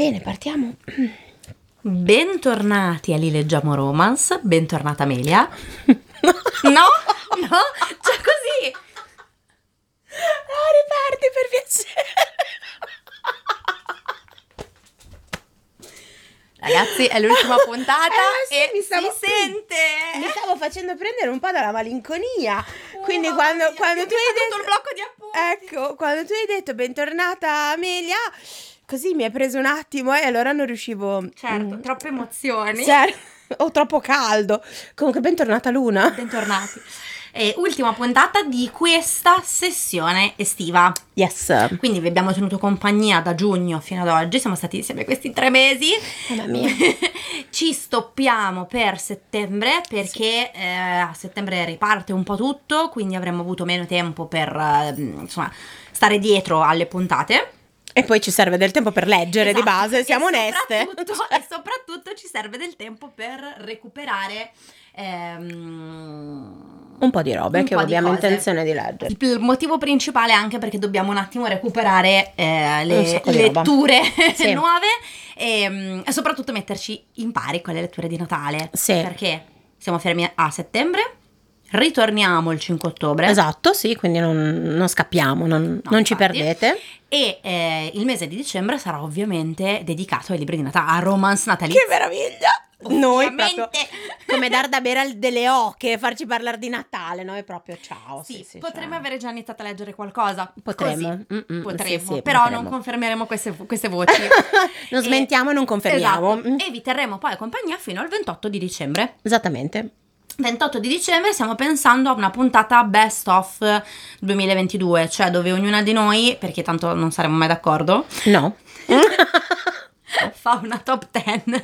Bene, partiamo. Bentornati a Li Leggiamo Romance, bentornata Amelia. No? No? Cioè così. No, riparti per piacere. Ragazzi, è l'ultima puntata Eh, sì, e mi stavo- si sente. Mi stavo facendo prendere un po' dalla malinconia. Quindi Oh, quando, mamma mia, quando tu hai detto... il blocco di appunti. Ecco, quando tu hai detto bentornata Amelia, così mi hai preso un attimo e allora non riuscivo... Certo, mm, troppe emozioni. Ser- o troppo caldo. Comunque bentornata Luna. Bentornati. E ultima puntata di questa sessione estiva. Yes. Quindi vi abbiamo tenuto compagnia da giugno fino ad oggi, siamo stati insieme questi tre mesi. Mamma mia. Ci stoppiamo per settembre perché eh, a settembre riparte un po' tutto, quindi avremmo avuto meno tempo per eh, insomma stare dietro alle puntate. E poi ci serve del tempo per leggere di Esatto. base, siamo E oneste. soprattutto- E soprattutto ci serve del tempo per recuperare. ehm, Un po' di robe che di abbiamo cose. intenzione di leggere. il motivo principale è anche perché dobbiamo un attimo recuperare eh, le di letture Sì. nuove e, mm, e soprattutto metterci in pari con le letture di Natale. Sì. Perché siamo fermi a settembre, ritorniamo il 5 ottobre. Esatto, sì, quindi non, non scappiamo, non, No, non ci perdete. E eh, il mese di dicembre sarà ovviamente dedicato ai libri di Natale, a romance natalizio. Che meraviglia! Noi proprio come dar da bere al- delle oche, farci parlare di Natale, noi proprio ciao. Sì, Sì, sì, potremmo cioè. avere già iniziato a leggere qualcosa. Potremmo. Così. Mm-mm, Potremmo, sì, però potremmo. non confermeremo queste, queste voci. non smentiamo e non confermiamo. Esatto. Mm. E vi terremo poi compagnia fino al 28 di dicembre. Esattamente. 28 di dicembre stiamo pensando a una puntata best of 2022, cioè dove ognuna di noi, perché tanto non saremo mai d'accordo, No. fa una top 10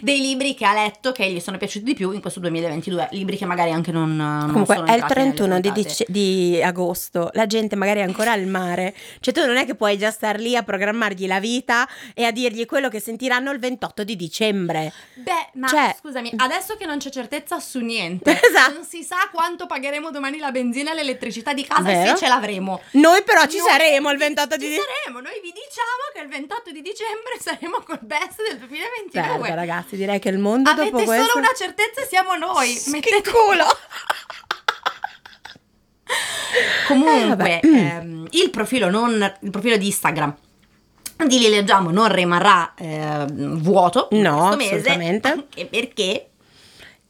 dei libri che ha letto che gli sono piaciuti di più in questo 2022, libri che magari anche non, non Comunque sono è il entrati nelle 31 di, dice- di agosto, la gente magari è ancora al mare, cioè tu non è che puoi già star lì a programmargli la vita e a dirgli quello che sentiranno il 28 di dicembre. Beh, ma Cioè- scusami, adesso che non c'è certezza su niente, Esatto. non si sa quanto pagheremo domani la benzina e l'elettricità di casa e Vero. se ce l'avremo. Noi però ci Noi- saremo il 28 di Ci dicembre. saremo, noi vi diciamo che il 28 di dicembre saremo col best del 2022. Certo, ragazzi, direi che il mondo Avete dopo solo questo... una certezza e siamo noi. Che Mettete- culo! Comunque, Eh, ehm, il profilo non il profilo di Instagram di Li Leggiamo non rimarrà ehm, vuoto No, mese, assolutamente. anche perché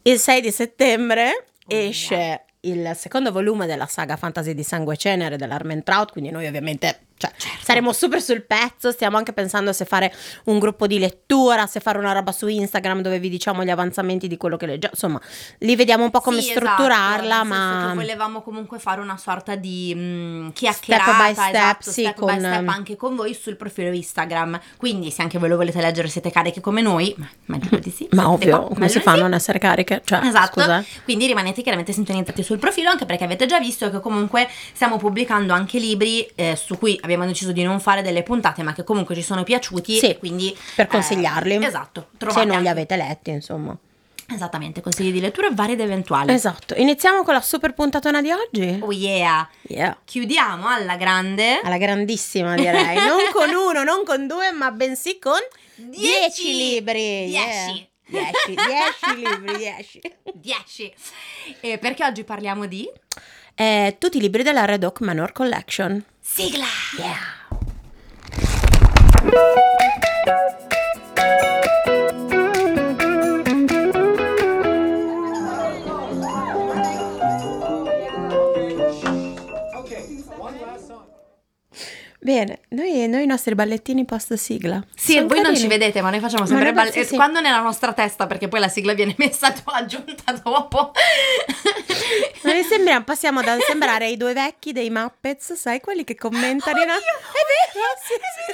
Il 6 di settembre Oh, esce il secondo volume della saga Fantasy di Sangue e Cenere dell'Armentrout, quindi noi ovviamente cioè, Certo. saremo super sul pezzo, stiamo anche pensando se fare un gruppo di lettura, se fare una roba su Instagram dove vi diciamo gli avanzamenti di quello che leggiamo, insomma, lì vediamo un po' come Sì, strutturarla, esatto, ma... che volevamo comunque fare una sorta di mh, Step chiacchierata by step, esatto, sì, step by con- step anche con voi sul profilo Instagram. Quindi se anche voi lo volete leggere siete cariche come noi, ma, di sì. Ma ovvio, qua, come si fa a sì. non essere cariche? Cioè, Esatto, scusa. eh. quindi rimanete chiaramente sintonizzati sul profilo anche perché avete già visto che comunque stiamo pubblicando anche libri eh, su cui abbiamo deciso di non fare delle puntate ma che comunque ci sono piaciuti Sì, quindi per eh, consigliarli. esatto, Se non li avete letti, insomma. Esattamente, consigli di lettura vari ed eventuali. Esatto, iniziamo con la super puntatona di oggi. Oh yeah. Yeah. Chiudiamo alla grande Alla grandissima direi, non con uno, non con due, ma bensì con dieci libri. Dieci. Yeah. Dieci, dieci libri, dieci. 10. E perché oggi parliamo di Eh, tutti i libri della Red Oak Manor Collection. sigla. Yeah. Bene, noi, noi i nostri ballettini post sigla. Sì, voi non carini. ci vedete, ma noi facciamo sempre ragazzi, balletti. sì. Quando nella nostra testa, perché poi la sigla viene messa aggiunta dopo. Noi sembriamo, passiamo da sembrare i due vecchi dei Muppets, sai, quelli che commentano. in- Oddio, È vero, sì, sì.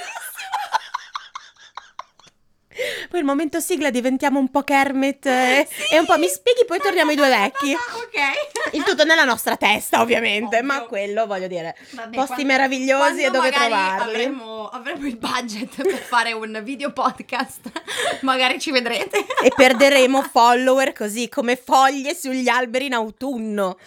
Poi il momento sigla diventiamo un po' Kermit eh, Sì. e un po' mi spieghi, poi torniamo ai due vecchi. ok. Il tutto nella nostra testa, ovviamente, Ovvio. ma quello voglio dire. Vabbè, posti quando- meravigliosi e quando dove magari trovarli. Avremo, avremo il budget per fare un video podcast. magari ci vedrete. E perderemo follower così come foglie sugli alberi in autunno.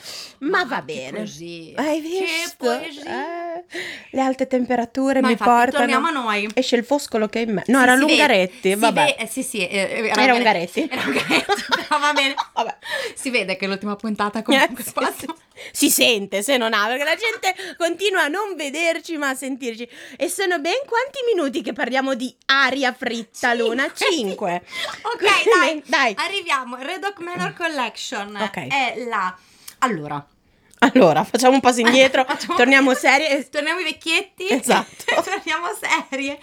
Ma va che bene. poesia. Hai visto? Eh, le alte temperature Ma mi infatti, portano. torniamo a noi. Esce il foscolo che è in me. No, Sì, era l'Ungaretti. vede- vabbè. ve- eh, sì, sì, eh, era, Era Ungaretti. Era Ungaretti, però va bene. Vabbè. Si vede che l'ultima puntata comunque Eh, spazio. Si sente se non ha, perché la gente continua a non vederci ma a sentirci. E sono ben quanti minuti che parliamo di aria fritta, Luna? Cinque. Ok, dai, dai. Arriviamo. Red Oak Manor Collection Ok. è la Allora, Allora, facciamo un passo indietro, torniamo serie. torniamo ai vecchietti. Esatto. torniamo serie.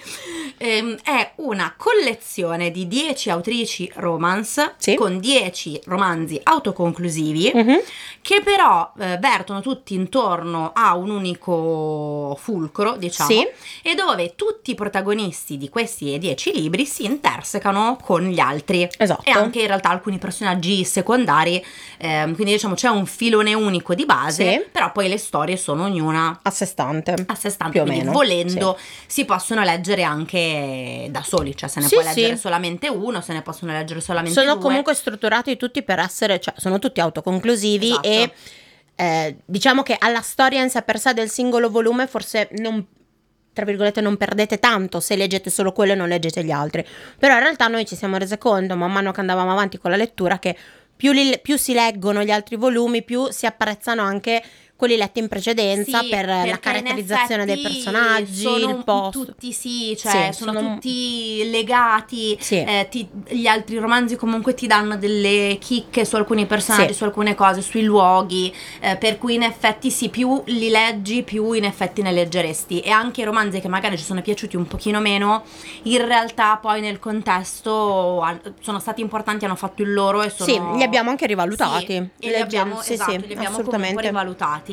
Ehm, è una collezione di 10 autrici romance Sì. con 10 romanzi autoconclusivi. Mhm. che però eh, vertono tutti intorno a un unico fulcro, diciamo, Sì. e dove tutti i protagonisti di questi dieci libri si intersecano con gli altri. Esatto. E anche in realtà alcuni personaggi secondari, ehm, quindi diciamo c'è un filone unico di base, Sì. però poi le storie sono ognuna A sé stante. a sé stanti, Più o meno, volendo si possono leggere anche da soli, cioè se ne Sì, può leggere sì. solamente uno, se ne possono leggere solamente Sono due. comunque strutturati tutti per essere, cioè sono tutti autoconclusivi Esatto. e eh, diciamo che alla storia in sé per sé del singolo volume forse non tra virgolette non perdete tanto se leggete solo quello e non leggete gli altri però in realtà noi ci siamo rese conto man mano che andavamo avanti con la lettura che più, li- più si leggono gli altri volumi più si apprezzano anche quelli letti in precedenza Sì, per la caratterizzazione dei personaggi il post tutti sì, cioè Sì, sono, sono- tutti legati. Sì. eh, ti- gli altri romanzi comunque ti danno delle chicche su alcuni personaggi, su alcune cose, sui luoghi. eh, per cui in effetti sì, più li leggi, più in effetti ne leggeresti. E anche i romanzi che magari ci sono piaciuti un pochino meno, in realtà poi nel contesto sono stati importanti, hanno fatto il loro e sono. sì li abbiamo anche rivalutati Sì, e li abbiamo, sì, esatto, sì, li abbiamo assolutamente rivalutati.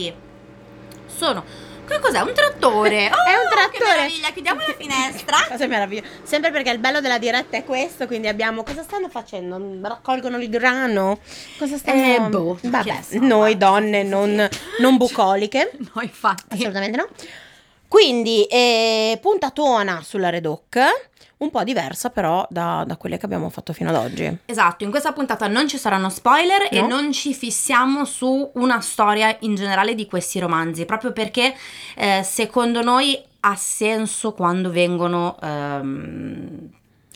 Sono. Che cos'è? Un trattore? È un Oh, trattore. Che meraviglia, chiudiamo la finestra. Cosa meravigliosa. Sempre perché il bello della diretta è questo, quindi abbiamo... Cosa stanno facendo? Raccolgono il grano? Cosa stanno... Eh, boh, Vabbè, noi donne non, non bucoliche. No, infatti. Assolutamente no. Quindi, eh, puntatona sulla Redoc, un po' diversa però da, da quelle che abbiamo fatto fino ad oggi. Esatto, in questa puntata non ci saranno spoiler e No. non ci fissiamo su una storia in generale di questi romanzi, proprio perché eh, secondo noi ha senso quando vengono ehm,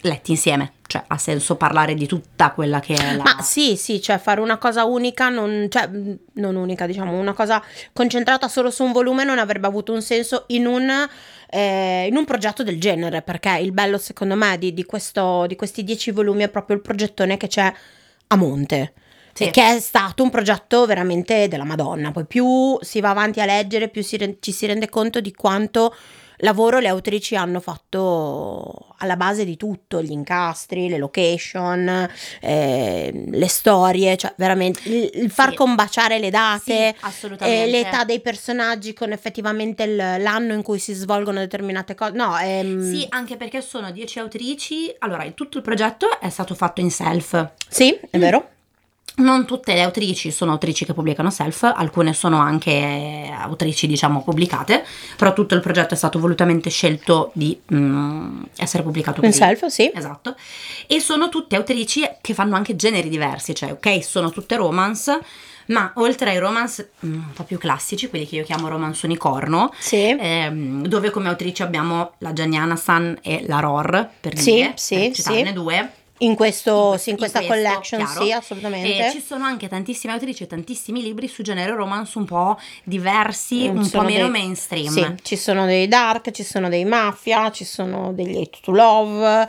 letti insieme, cioè ha senso parlare di tutta quella che è la... Ma sì, sì, cioè fare una cosa unica, non, cioè non unica, diciamo, una cosa concentrata solo su un volume non avrebbe avuto un senso in un, eh, in un progetto del genere, perché il bello secondo me di, di questo, di questi dieci volumi è proprio il progettone che c'è a monte. Sì. Che è stato un progetto veramente della Madonna. Poi più si va avanti a leggere, più si ren- ci si rende conto di quanto lavoro le autrici hanno fatto alla base di tutto, gli incastri, le location, eh, le storie, cioè veramente il, il far Sì. combaciare le date, Sì, eh, l'età dei personaggi con effettivamente il- l'anno in cui si svolgono determinate cose. No, ehm, Sì, anche perché sono dieci autrici. Allora, tutto il progetto è stato fatto in self. sì, è vero. Non tutte le autrici sono autrici che pubblicano self, alcune sono anche autrici, diciamo, pubblicate, però tutto il progetto è stato volutamente scelto di mm, essere pubblicato In così. self, sì. Esatto. E sono tutte autrici che fanno anche generi diversi, cioè, ok, sono tutte romance, ma oltre ai romance mm, un po' più classici, quelli che io chiamo romance unicorno, Sì. ehm, dove come autrici abbiamo la Gianniana San e la Ror, per Sì, dire, sì, per citarne sì. due. In, questo, In sì, in questa in questo, collection, chiaro. sì, assolutamente. E ci sono anche tantissime autrici e tantissimi libri su genere romance un po' diversi, Mm, un po' meno dei- mainstream. Sì, ci sono dei dark, ci sono dei mafia, ci sono degli hate to love,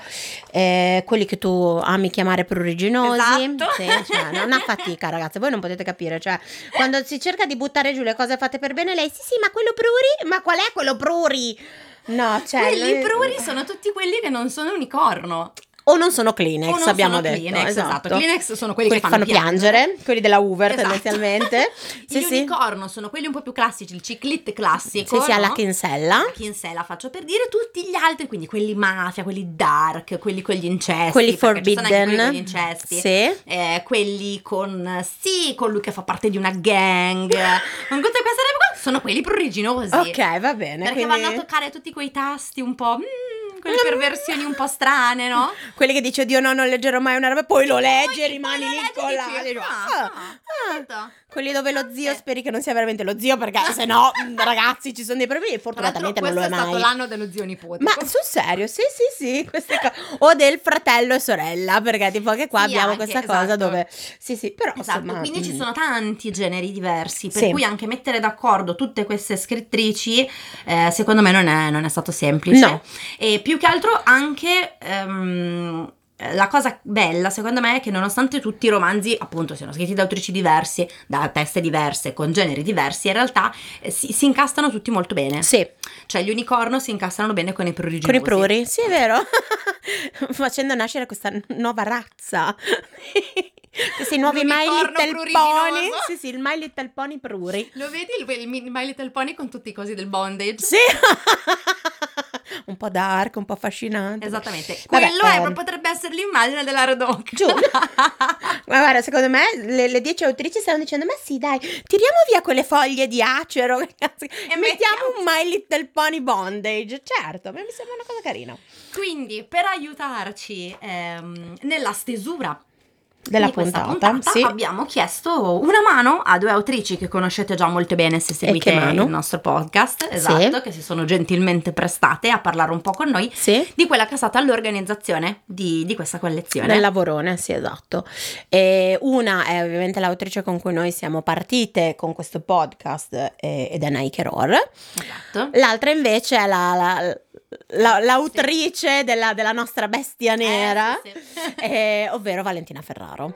eh, quelli che tu ami chiamare pruriginosi. Esatto. Sì, cioè, non ha fatica, ragazze, voi non potete capire. Cioè, quando si cerca di buttare giù le cose fatte per bene, lei sì, sì, ma quello pruri? Ma qual è quello pruri? No, cioè. Quelli pruri sono tutti quelli che non sono unicorno. O non sono Kleenex, non abbiamo sono detto. Kleenex, esatto. esatto. Kleenex sono quelli, Quelli che fanno, piangere, quelli della Hoover Esatto. tendenzialmente. sì, Gli sì. unicorno sono quelli un po' più classici, il ciclit classico. Sì, sì, alla no? Kinsella. La Kinsella, faccio per dire tutti gli altri, quindi quelli mafia, quelli dark, quelli con gli incesti. Quelli anche quelli forbidden. con gli incesti. Sì. eh, quelli con sì, con lui che fa parte di una gang, con tutte queste robe qua, sono quelli pruriginosi. Ok, va bene. Perché quindi- vanno a toccare tutti quei tasti un po'. mm, quelle perversioni un po' strane, no? Quelli che dice Oddio no, non leggerò mai una roba, poi lo leggi e rimani lì dici, Dici, ah, "Ah, ah, ah". capito? Quelli dove lo zio Eh. speri che non sia veramente lo zio, perché se no, mh, ragazzi, ci sono dei problemi. Fortunatamente non questo lo è è stato mai. l'anno dello zio nipote. Ma sul serio, sì, sì, sì, queste co- o del fratello e sorella, perché tipo anche qua Sì, abbiamo anche, questa cosa esatto. dove sì, sì, però Esatto, insomma, quindi ci mm, sono tanti generi diversi, per Sì. cui anche mettere d'accordo tutte queste scrittrici, eh, secondo me non è, non è stato semplice. No. E più che altro anche ehm, la cosa bella, secondo me, è che nonostante tutti i romanzi, appunto, siano scritti da autrici diversi, da teste diverse, con generi diversi, in realtà eh, si, si incastano tutti molto bene. Sì, Cioè, gli unicorno si incastrano bene con i pruriginosi. con i pruri, sì, è vero. Facendo nascere questa nuova razza. Questi nuovi My Little. Pony. Sì, sì, il My Little Pony pruri. Lo vedi il, il My Little Pony con tutti i cosi del bondage? Sì. un po' dark, un po' affascinante. Esattamente, Vabbè, quello è, ehm, potrebbe essere l'immagine della Redoc. Giù. Ma guarda, secondo me le, le dieci autrici stanno dicendo: Ma sì, dai, tiriamo via quelle foglie di acero cazzo- e mettiamo un My Little Pony Bondage. Certo, a me mi sembra una cosa carina. Quindi, per aiutarci ehm, nella stesura Della puntata, puntata, sì. abbiamo chiesto una mano a due autrici che conoscete già molto bene se seguite il nostro podcast, esatto, che si sono gentilmente prestate a parlare un po' con noi Sì. di quella che è stata l'organizzazione di, di questa collezione. Del lavorone, sì, esatto. E una è ovviamente l'autrice con cui noi siamo partite con questo podcast eh, ed è Nike Roar. Esatto. L'altra invece è la, la- la- l'autrice della, della nostra bestia nera, Eh, sì, sì. eh, ovvero Valentina Ferraro.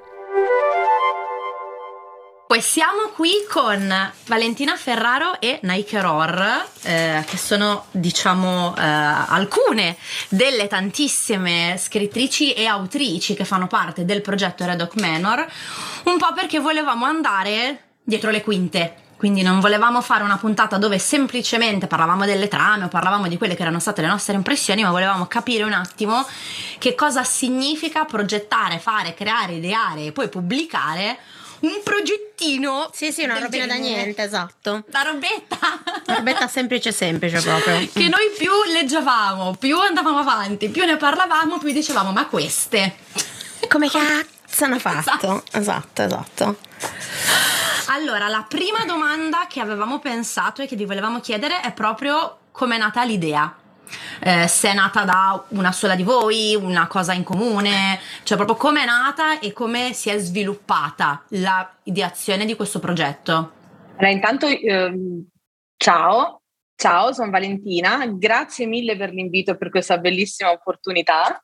Poi siamo qui con Valentina Ferraro e Nike Roar, eh, che sono, diciamo, eh, alcune delle tantissime scrittrici e autrici che fanno parte del progetto Red Oak Manor, un po' perché volevamo andare dietro le quinte. Quindi non volevamo fare una puntata dove semplicemente parlavamo delle trame o parlavamo di quelle che erano state le nostre impressioni, ma volevamo capire un attimo che cosa significa progettare, fare, creare, ideare e poi pubblicare un progettino. Sì, sì, una robina da niente, esatto. La robetta. Una robetta semplice semplice proprio. che noi più leggevamo, più andavamo avanti, più ne parlavamo, più dicevamo ma queste. Come cazzo hanno fatto? Esatto, esatto. Allora, la prima domanda che avevamo pensato e che vi volevamo chiedere è proprio come è nata l'idea. Eh, se è nata da una sola di voi, una cosa in comune, cioè proprio come è nata e come si è sviluppata la ideazione di questo progetto. Allora, intanto ehm, ciao, ciao, sono Valentina, grazie mille per l'invito e per questa bellissima opportunità.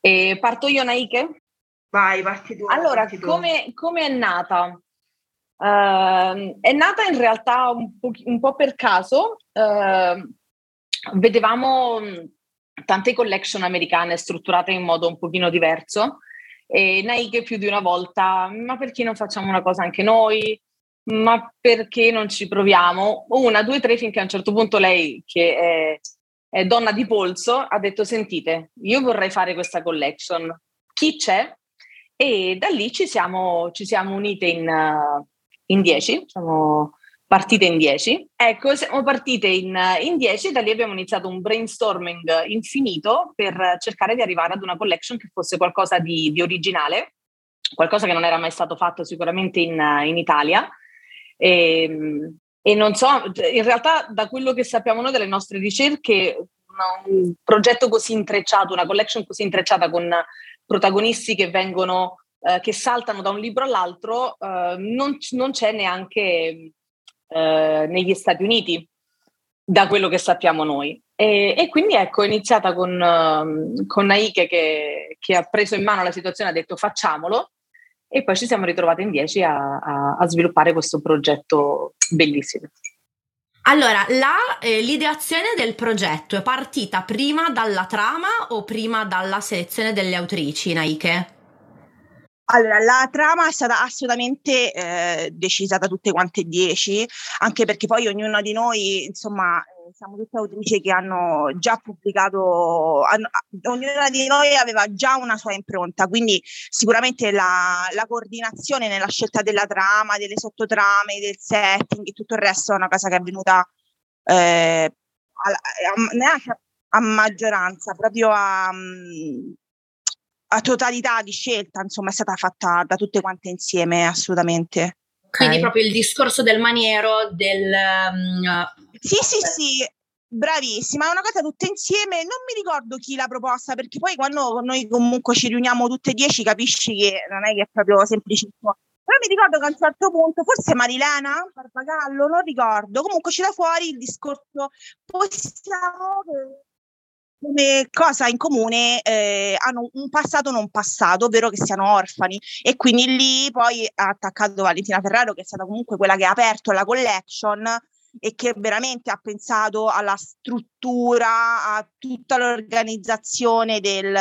E parto io, Naike? Vai, parti tu. Allora, parti tu. come, come è nata? Ehm, è nata in realtà un po', un po' per caso. ehm, vedevamo mh, tante collection americane strutturate in modo un pochino diverso e Naike più di una volta, ma perché non facciamo una cosa anche noi? Ma perché non ci proviamo? Una, due, tre, finché a un certo punto lei, che è, è donna di polso, ha detto: Sentite, io vorrei fare questa collection. Chi c'è? E da lì ci siamo, ci siamo unite in, uh, in dieci, siamo partite in dieci. Ecco, siamo partite in, in dieci e da lì abbiamo iniziato un brainstorming infinito per cercare di arrivare ad una collection che fosse qualcosa di, di originale, qualcosa che non era mai stato fatto sicuramente in, in Italia. E, e non so, in realtà da quello che sappiamo noi delle nostre ricerche, un progetto così intrecciato, una collection così intrecciata con protagonisti che vengono, eh, che saltano da un libro all'altro, eh, non, non, c'è neanche eh, negli Stati Uniti, da quello che sappiamo noi. E, e quindi ecco, è iniziata con, uh, con Naike che, che, ha preso in mano la situazione, ha detto facciamolo, e poi ci siamo ritrovate in dieci a, a, a sviluppare questo progetto bellissimo. Allora, la, eh, l'ideazione del progetto è partita prima dalla trama o prima dalla selezione delle autrici, Naike? Allora, la trama è stata assolutamente eh, decisa da tutte quante e dieci, anche perché poi ognuna di noi, insomma, eh, siamo tutte autrici che hanno già pubblicato, hanno, ognuna di noi aveva già una sua impronta, quindi sicuramente la, la, coordinazione nella scelta della trama, delle sottotrame, del setting e tutto il resto è una cosa che è venuta eh, a, a, neanche a maggioranza, proprio a, a totalità di scelta, insomma, è stata fatta da tutte quante insieme, assolutamente. Quindi okay. proprio il discorso del maniero, del... Um, sì, sì, sì, bravissima, è una cosa tutta insieme, non mi ricordo chi l'ha proposta, perché poi quando noi comunque ci riuniamo tutte e dieci capisci che non è che è proprio semplicissimo. Però mi ricordo che a un certo punto, forse Marilena Barbagallo, non ricordo, comunque c'era fuori il discorso, possiamo come cosa in comune eh, hanno un passato non passato, ovvero che siano orfani. E quindi lì poi ha attaccato Valentina Ferraro, che è stata comunque quella che ha aperto la collection e che veramente ha pensato alla struttura, a tutta l'organizzazione del,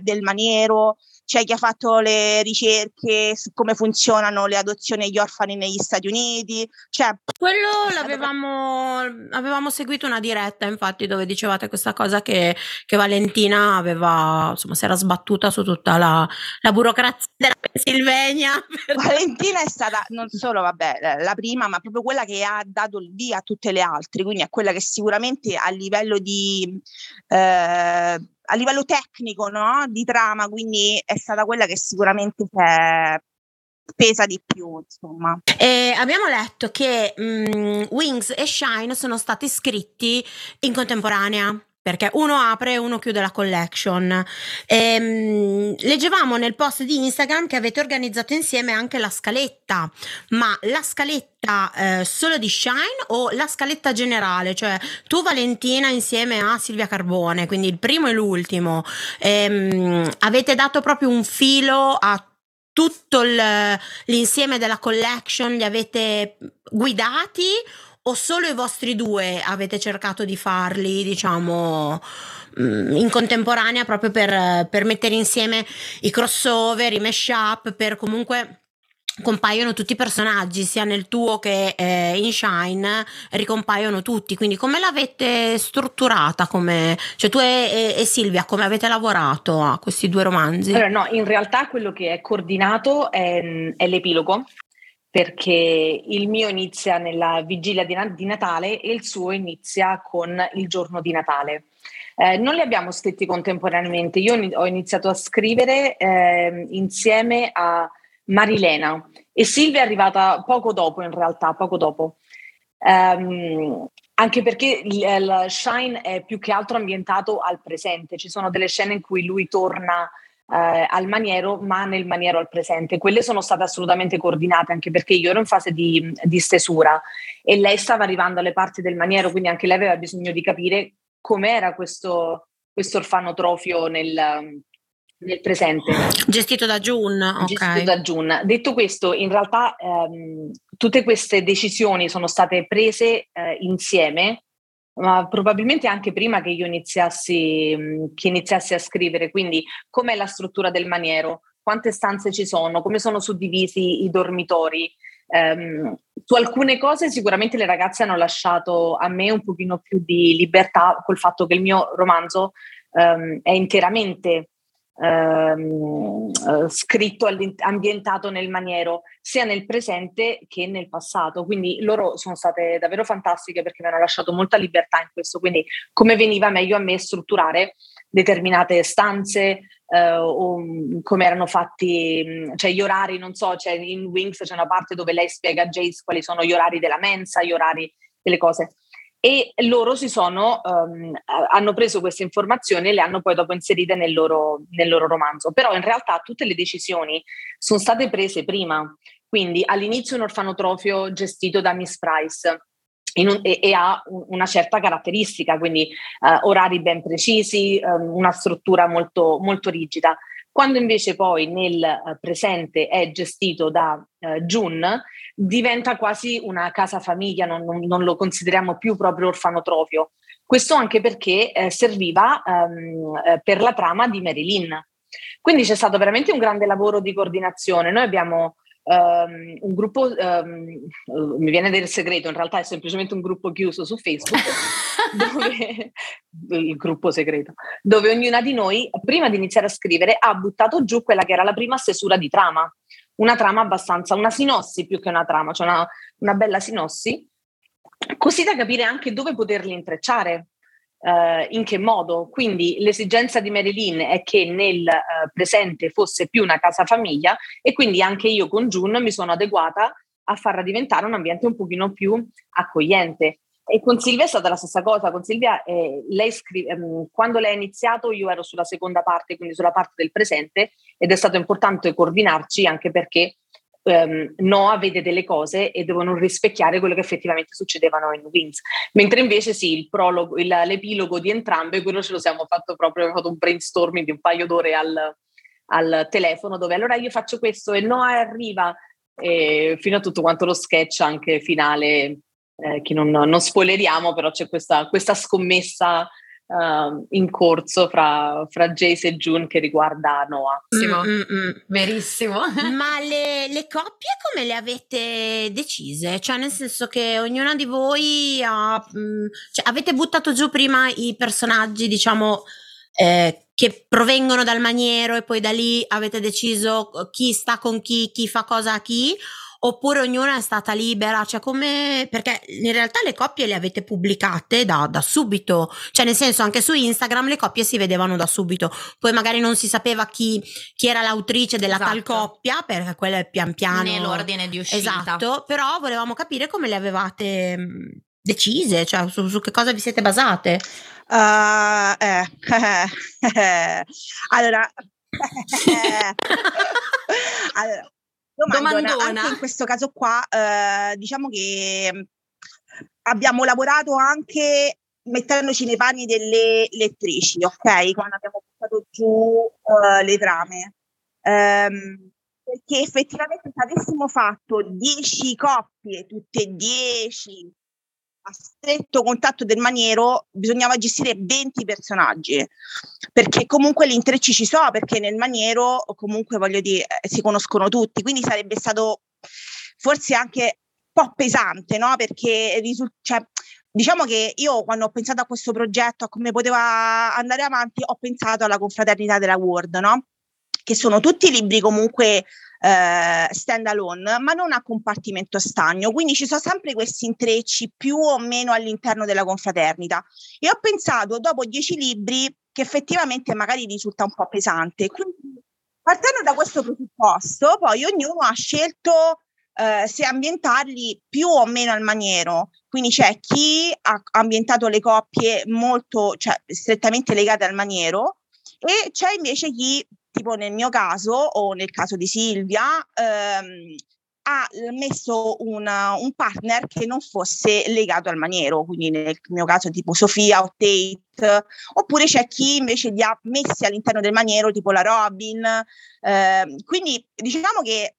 del maniero, c'è chi ha fatto le ricerche su come funzionano le adozioni degli orfani negli Stati Uniti. Cioè, Quello l'avevamo avevamo seguito una diretta, infatti, dove dicevate questa cosa che, che Valentina aveva, insomma, si era sbattuta su tutta la, la burocrazia della Pennsylvania. Valentina è stata non solo, vabbè, la prima, ma proprio quella che ha dato il via a tutte le altre, quindi è quella che sicuramente a livello di eh, a livello tecnico no? di trama, quindi è stata quella che sicuramente pesa di più, insomma. E abbiamo letto che um, Wings e Shine sono stati scritti in contemporanea perché uno apre e uno chiude la collection. E, um, leggevamo nel post di Instagram che avete organizzato insieme anche la scaletta, ma la scaletta eh, solo di Shine o la scaletta generale, cioè tu Valentina insieme a Silvia Carbone, quindi il primo e l'ultimo, ehm, avete dato proprio un filo a tutto l'insieme della collection, li avete guidati o solo i vostri due avete cercato di farli, diciamo, mm, in contemporanea proprio per, per mettere insieme i crossover, i mashup, per comunque compaiono tutti i personaggi, sia nel tuo che eh, in Shine, ricompaiono tutti. Quindi come l'avete strutturata? Come, cioè tu e, e, Silvia, come avete lavorato a questi due romanzi? Allora, no, in realtà quello che è coordinato è, è l'epilogo, perché il mio inizia nella vigilia di, di, Natale e il suo inizia con il giorno di Natale. Eh, non li abbiamo scritti contemporaneamente, io ho iniziato a scrivere eh, insieme a Marilena e Silvia è arrivata poco dopo in realtà, poco dopo. Um, anche perché il, il Shine è più che altro ambientato al presente, ci sono delle scene in cui lui torna eh, al maniero, ma nel maniero al presente. Quelle sono state assolutamente coordinate anche perché io ero in fase di, di stesura e lei stava arrivando alle parti del maniero, quindi anche lei aveva bisogno di capire com'era questo, questo orfanotrofio nel, nel presente. Gestito da June. Okay. Gestito da June. Detto questo, in realtà ehm, tutte queste decisioni sono state prese eh, insieme ma probabilmente anche prima che io iniziassi, che iniziassi a scrivere, quindi com'è la struttura del maniero, quante stanze ci sono, come sono suddivisi i dormitori. Um, su alcune cose sicuramente le ragazze hanno lasciato a me un pochino più di libertà col fatto che il mio romanzo um, è interamente ehm, eh, scritto, ambientato nel maniero sia nel presente che nel passato. Quindi loro sono state davvero fantastiche perché mi hanno lasciato molta libertà in questo. Quindi come veniva meglio a me strutturare determinate stanze eh, o mm, come erano fatti, mm, cioè gli orari, non so, c'è in Wings c'è una parte dove lei spiega a Jace quali sono gli orari della mensa, gli orari delle cose e loro si sono, um, hanno preso queste informazioni e le hanno poi dopo inserite nel loro, nel loro romanzo. Però in realtà tutte le decisioni sono state prese prima. Quindi all'inizio un orfanotrofio gestito da Miss Price. Un, e, e, ha una certa caratteristica, quindi uh, orari ben precisi, um, una struttura molto, molto rigida. Quando invece poi nel uh, presente è gestito da uh, June, diventa quasi una casa famiglia, non, non, non, lo consideriamo più proprio orfanotrofio. Questo anche perché eh, serviva um, per la trama di Marilyn. Quindi c'è stato veramente un grande lavoro di coordinazione. Noi abbiamo um, un gruppo, um, mi viene del segreto, in realtà è semplicemente un gruppo chiuso su Facebook, dove, il gruppo segreto, dove ognuna di noi, prima di iniziare a scrivere, ha buttato giù quella che era la prima stesura di trama, una trama abbastanza, una sinossi più che una trama, cioè una, una bella sinossi, così da capire anche dove poterli intrecciare Uh, in che modo. Quindi l'esigenza di Marilyn è che nel uh, presente fosse più una casa famiglia e quindi anche io con June mi sono adeguata a farla diventare un ambiente un pochino più accogliente. E con Silvia è stata la stessa cosa. Con Silvia, eh, lei scrive, ehm, quando lei ha iniziato, io ero sulla seconda parte, quindi sulla parte del presente, ed è stato importante coordinarci anche perché um, Noah vede delle cose e devono rispecchiare quello che effettivamente succedevano in Wings. Mentre invece sì, il prologo, il, l'epilogo di entrambe, quello ce lo siamo fatto proprio, abbiamo fatto un brainstorming di un paio d'ore al, al telefono dove allora io faccio questo e Noah arriva e fino a tutto quanto lo sketch anche finale eh, che non, non, spoileriamo però c'è questa, questa scommessa uh, in corso fra, fra, Jace e June che riguarda Noah. Mm-mm. Verissimo. Ma le, le, coppie come le avete decise? Cioè nel senso che ognuna di voi ha, mh, mm, cioè, avete buttato giù prima i personaggi diciamo eh, che provengono dal maniero e poi da lì avete deciso chi sta con chi, chi fa cosa a chi oppure ognuna è stata libera, cioè come, perché in realtà le coppie le avete pubblicate da, da, subito, cioè nel senso anche su Instagram le coppie si vedevano da subito, poi magari non si sapeva chi, chi era l'autrice della esatto. tal coppia, perché quello è pian piano. Nell'ordine di uscita. Esatto, però volevamo capire come le avevate decise, cioè su, su che cosa vi siete basate. Uh, eh, allora, allora Domandona, Domandona. Anche in questo caso qua, eh, diciamo che mm, abbiamo lavorato anche mettendoci nei panni delle lettrici, ok? Quando abbiamo portato giù uh, le trame. Um, perché effettivamente se avessimo fatto 10 coppie, tutte e 10, a stretto contatto del maniero bisognava gestire 20 personaggi perché comunque gli intrecci ci sono perché nel maniero comunque voglio dire eh, si conoscono tutti quindi sarebbe stato forse anche un po' pesante no? Perché risul- cioè, diciamo che io quando ho pensato a questo progetto a come poteva andare avanti ho pensato alla confraternità della Word no? Che sono tutti libri comunque eh, stand alone, ma non a compartimento stagno. Quindi ci sono sempre questi intrecci più o meno all'interno della confraternita. E ho pensato, dopo dieci libri, che effettivamente magari risulta un po' pesante. Quindi, partendo da questo presupposto, poi ognuno ha scelto eh, se ambientarli più o meno al maniero. Quindi c'è chi ha ambientato le coppie molto, cioè strettamente legate al maniero, e c'è invece chi tipo nel mio caso o nel caso di Silvia, ehm, ha messo una, un partner che non fosse legato al maniero, quindi nel mio caso tipo Sofia o Tate, oppure c'è chi invece li ha messi all'interno del maniero, tipo la Robin. Eh, quindi diciamo che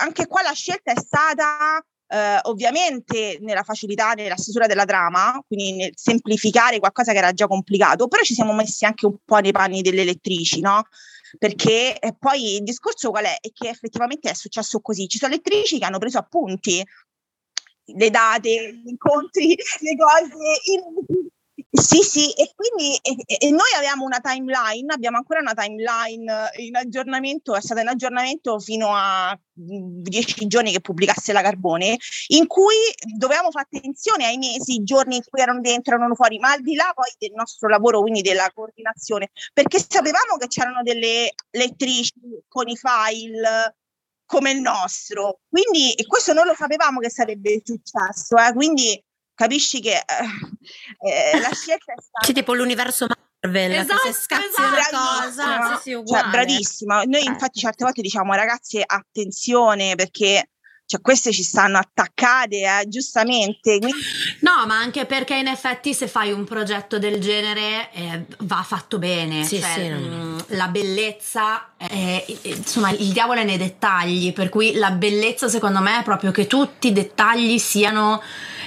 anche qua la scelta è stata eh, ovviamente nella facilità, nella stesura della trama, quindi nel semplificare qualcosa che era già complicato, però ci siamo messi anche un po' nei panni delle lettrici, no? Perché eh, poi il discorso qual è? È che effettivamente è successo così. Ci sono lettrici che hanno preso appunti, le date, gli incontri, le cose, in, sì, sì, e quindi e, e noi abbiamo una timeline, abbiamo ancora una timeline in aggiornamento, è stata in aggiornamento fino a mm, dieci giorni che pubblicasse la Carbone, in cui dovevamo fare attenzione ai mesi, i giorni in cui erano dentro, erano fuori, ma al di là poi del nostro lavoro, quindi della coordinazione, perché sapevamo che c'erano delle lettrici con i file come il nostro, quindi questo non lo sapevamo che sarebbe successo, eh? quindi capisci che eh, eh, la scelta è stata... C'è tipo l'universo Marvel, esatto, se scazzi esatto. una cosa, sì, cioè, bravissima. Noi eh. infatti certe volte diciamo ragazzi attenzione perché cioè queste ci stanno attaccate, eh, giustamente. Quindi... No, ma anche perché in effetti se fai un progetto del genere eh, va fatto bene. Sì, cioè, sì, no. mh, la bellezza, è, insomma, il diavolo è nei dettagli, per cui la bellezza secondo me è proprio che tutti i dettagli siano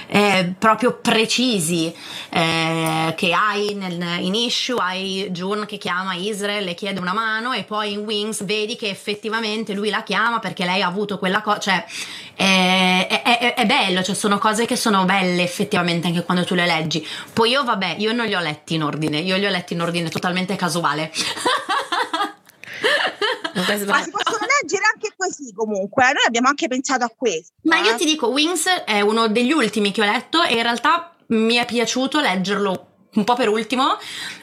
eh, proprio precisi eh, che hai nel, in issue hai June che chiama Israel le chiede una mano e poi in Wings vedi che effettivamente lui la chiama perché lei ha avuto quella cosa cioè è, è, è, è bello cioè sono cose che sono belle effettivamente anche quando tu le leggi. Poi io vabbè io non li ho letti in ordine io li ho letti in ordine totalmente casuale Ma si possono leggere anche così comunque, noi abbiamo anche pensato a questo. Ma io eh. ti dico, Wings è uno degli ultimi che ho letto e in realtà mi è piaciuto leggerlo un po' per ultimo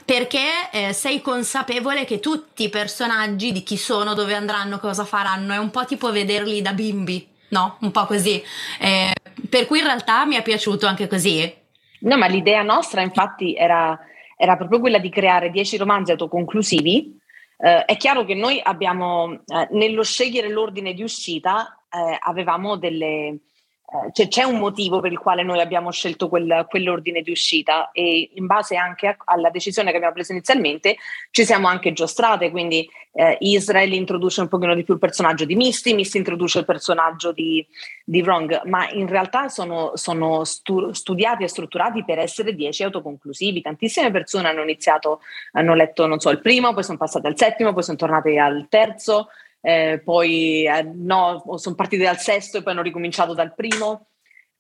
perché eh, sei consapevole che tutti i personaggi di chi sono, dove andranno, cosa faranno, è un po' tipo vederli da bimbi, no? Un po' così. Eh, per cui in realtà mi è piaciuto anche così. No, ma l'idea nostra infatti era, era proprio quella di creare dieci romanzi autoconclusivi. Eh, è chiaro che noi abbiamo, eh, nello scegliere l'ordine di uscita, eh, avevamo delle... eh, cioè c'è un motivo per il quale noi abbiamo scelto quel- quell'ordine di uscita e in base anche a- alla decisione che abbiamo preso inizialmente ci siamo anche giostrate, quindi eh, Israel introduce un pochino di più il personaggio di Misty, Misty introduce il personaggio di, di Wrong, ma in realtà sono, sono stu- studiati e strutturati per essere dieci autoconclusivi. Tantissime persone hanno iniziato, hanno letto, non so, il primo, poi sono passate al settimo, poi sono tornate al terzo, eh, poi eh, no, sono partite dal sesto e poi hanno ricominciato dal primo.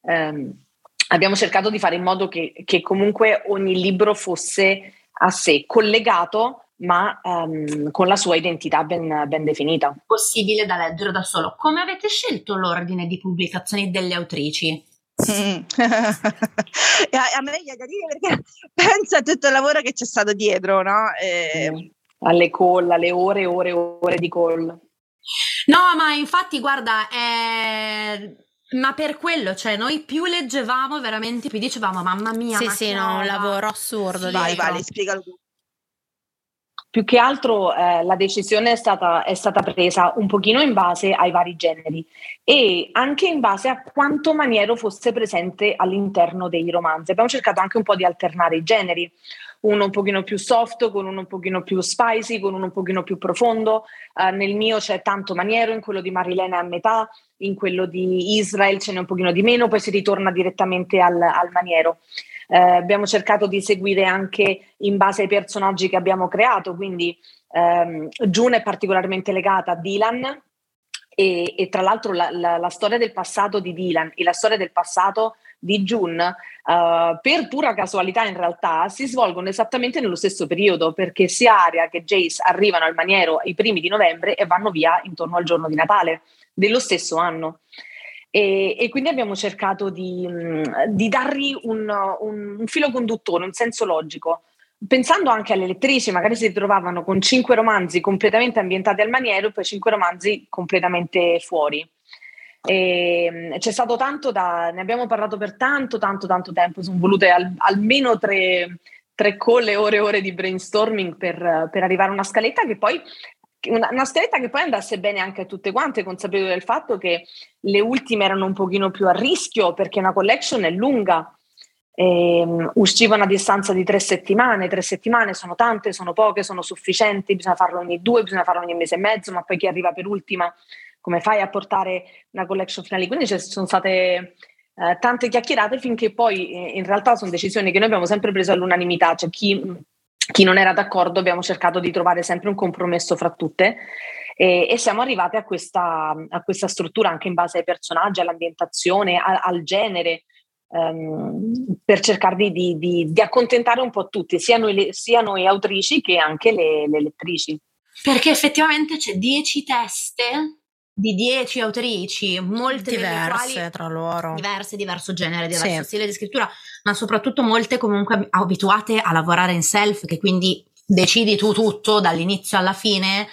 Ehm, abbiamo cercato di fare in modo che, che comunque ogni libro fosse a sé collegato, ma ehm, con la sua identità ben, ben definita. Possibile da leggere da solo. Come avete scelto l'ordine di pubblicazione delle autrici? Mm. A, a me da dire perché pensa a tutto il lavoro che c'è stato dietro, no? E- Alle call, alle ore e ore e ore di call. No, ma infatti, guarda, eh, ma per quello, cioè, noi più leggevamo, veramente più dicevamo, mamma mia. Sì, ma sì, che no, un roba." lavoro assurdo. vai, dietro. Vale, spiegalo tu. Più che altro eh, la decisione è stata, è stata presa un pochino in base ai vari generi e anche in base a quanto maniero fosse presente all'interno dei romanzi. Abbiamo cercato anche un po' di alternare i generi, uno un pochino più soft, con uno un pochino più spicy, con uno un pochino più profondo. Eh, nel mio c'è tanto maniero, in quello di Marilena è a metà, in quello di Israel ce n'è un pochino di meno, poi si ritorna direttamente al, al maniero. Eh, abbiamo cercato di seguire anche in base ai personaggi che abbiamo creato, quindi ehm, June è particolarmente legata a Dylan e, e tra l'altro la, la- la storia del passato di Dylan e la storia del passato di June, eh, per pura casualità in realtà, si svolgono esattamente nello stesso periodo perché sia Aria che Jace arrivano al maniero i primi di novembre e vanno via intorno al giorno di Natale dello stesso anno. E, e quindi abbiamo cercato di, mh, di dargli un, un- un filo conduttore, un senso logico. Pensando anche alle lettrici, magari si ritrovavano con cinque romanzi completamente ambientati al maniero e poi cinque romanzi completamente fuori. E, mh, c'è stato tanto da, ne abbiamo parlato per tanto, tanto, tanto tempo. Sono volute al- almeno tre, tre call ore e ore di brainstorming per, per arrivare a una scaletta che poi una, una scaletta che poi andasse bene anche a tutte quante, consapevoli del fatto che le ultime erano un pochino più a rischio perché una collection è lunga. Ehm, uscivano a distanza di tre settimane, tre settimane sono tante, sono poche, sono sufficienti, bisogna farlo ogni due, bisogna farlo ogni mese e mezzo, ma poi chi arriva per ultima, come fai a portare una collection finale? Quindi ci sono state eh, tante chiacchierate finché poi eh, in realtà sono decisioni che noi abbiamo sempre preso all'unanimità, cioè chi, chi non era d'accordo abbiamo cercato di trovare sempre un compromesso fra tutte e, e siamo arrivati a questa, a questa struttura anche in base ai personaggi, all'ambientazione, a- al genere, ehm, per cercare di, di- di- di accontentare un po' tutti, sia noi, sia noi autrici che anche le, le lettrici. Perché effettivamente c'è 10 teste di 10 autrici, molte delle diverse quali tra loro. diverse, diverso genere, diverso Sì. stile di scrittura, ma soprattutto molte comunque ab- abituate a lavorare in self, che quindi decidi tu tutto dall'inizio alla fine.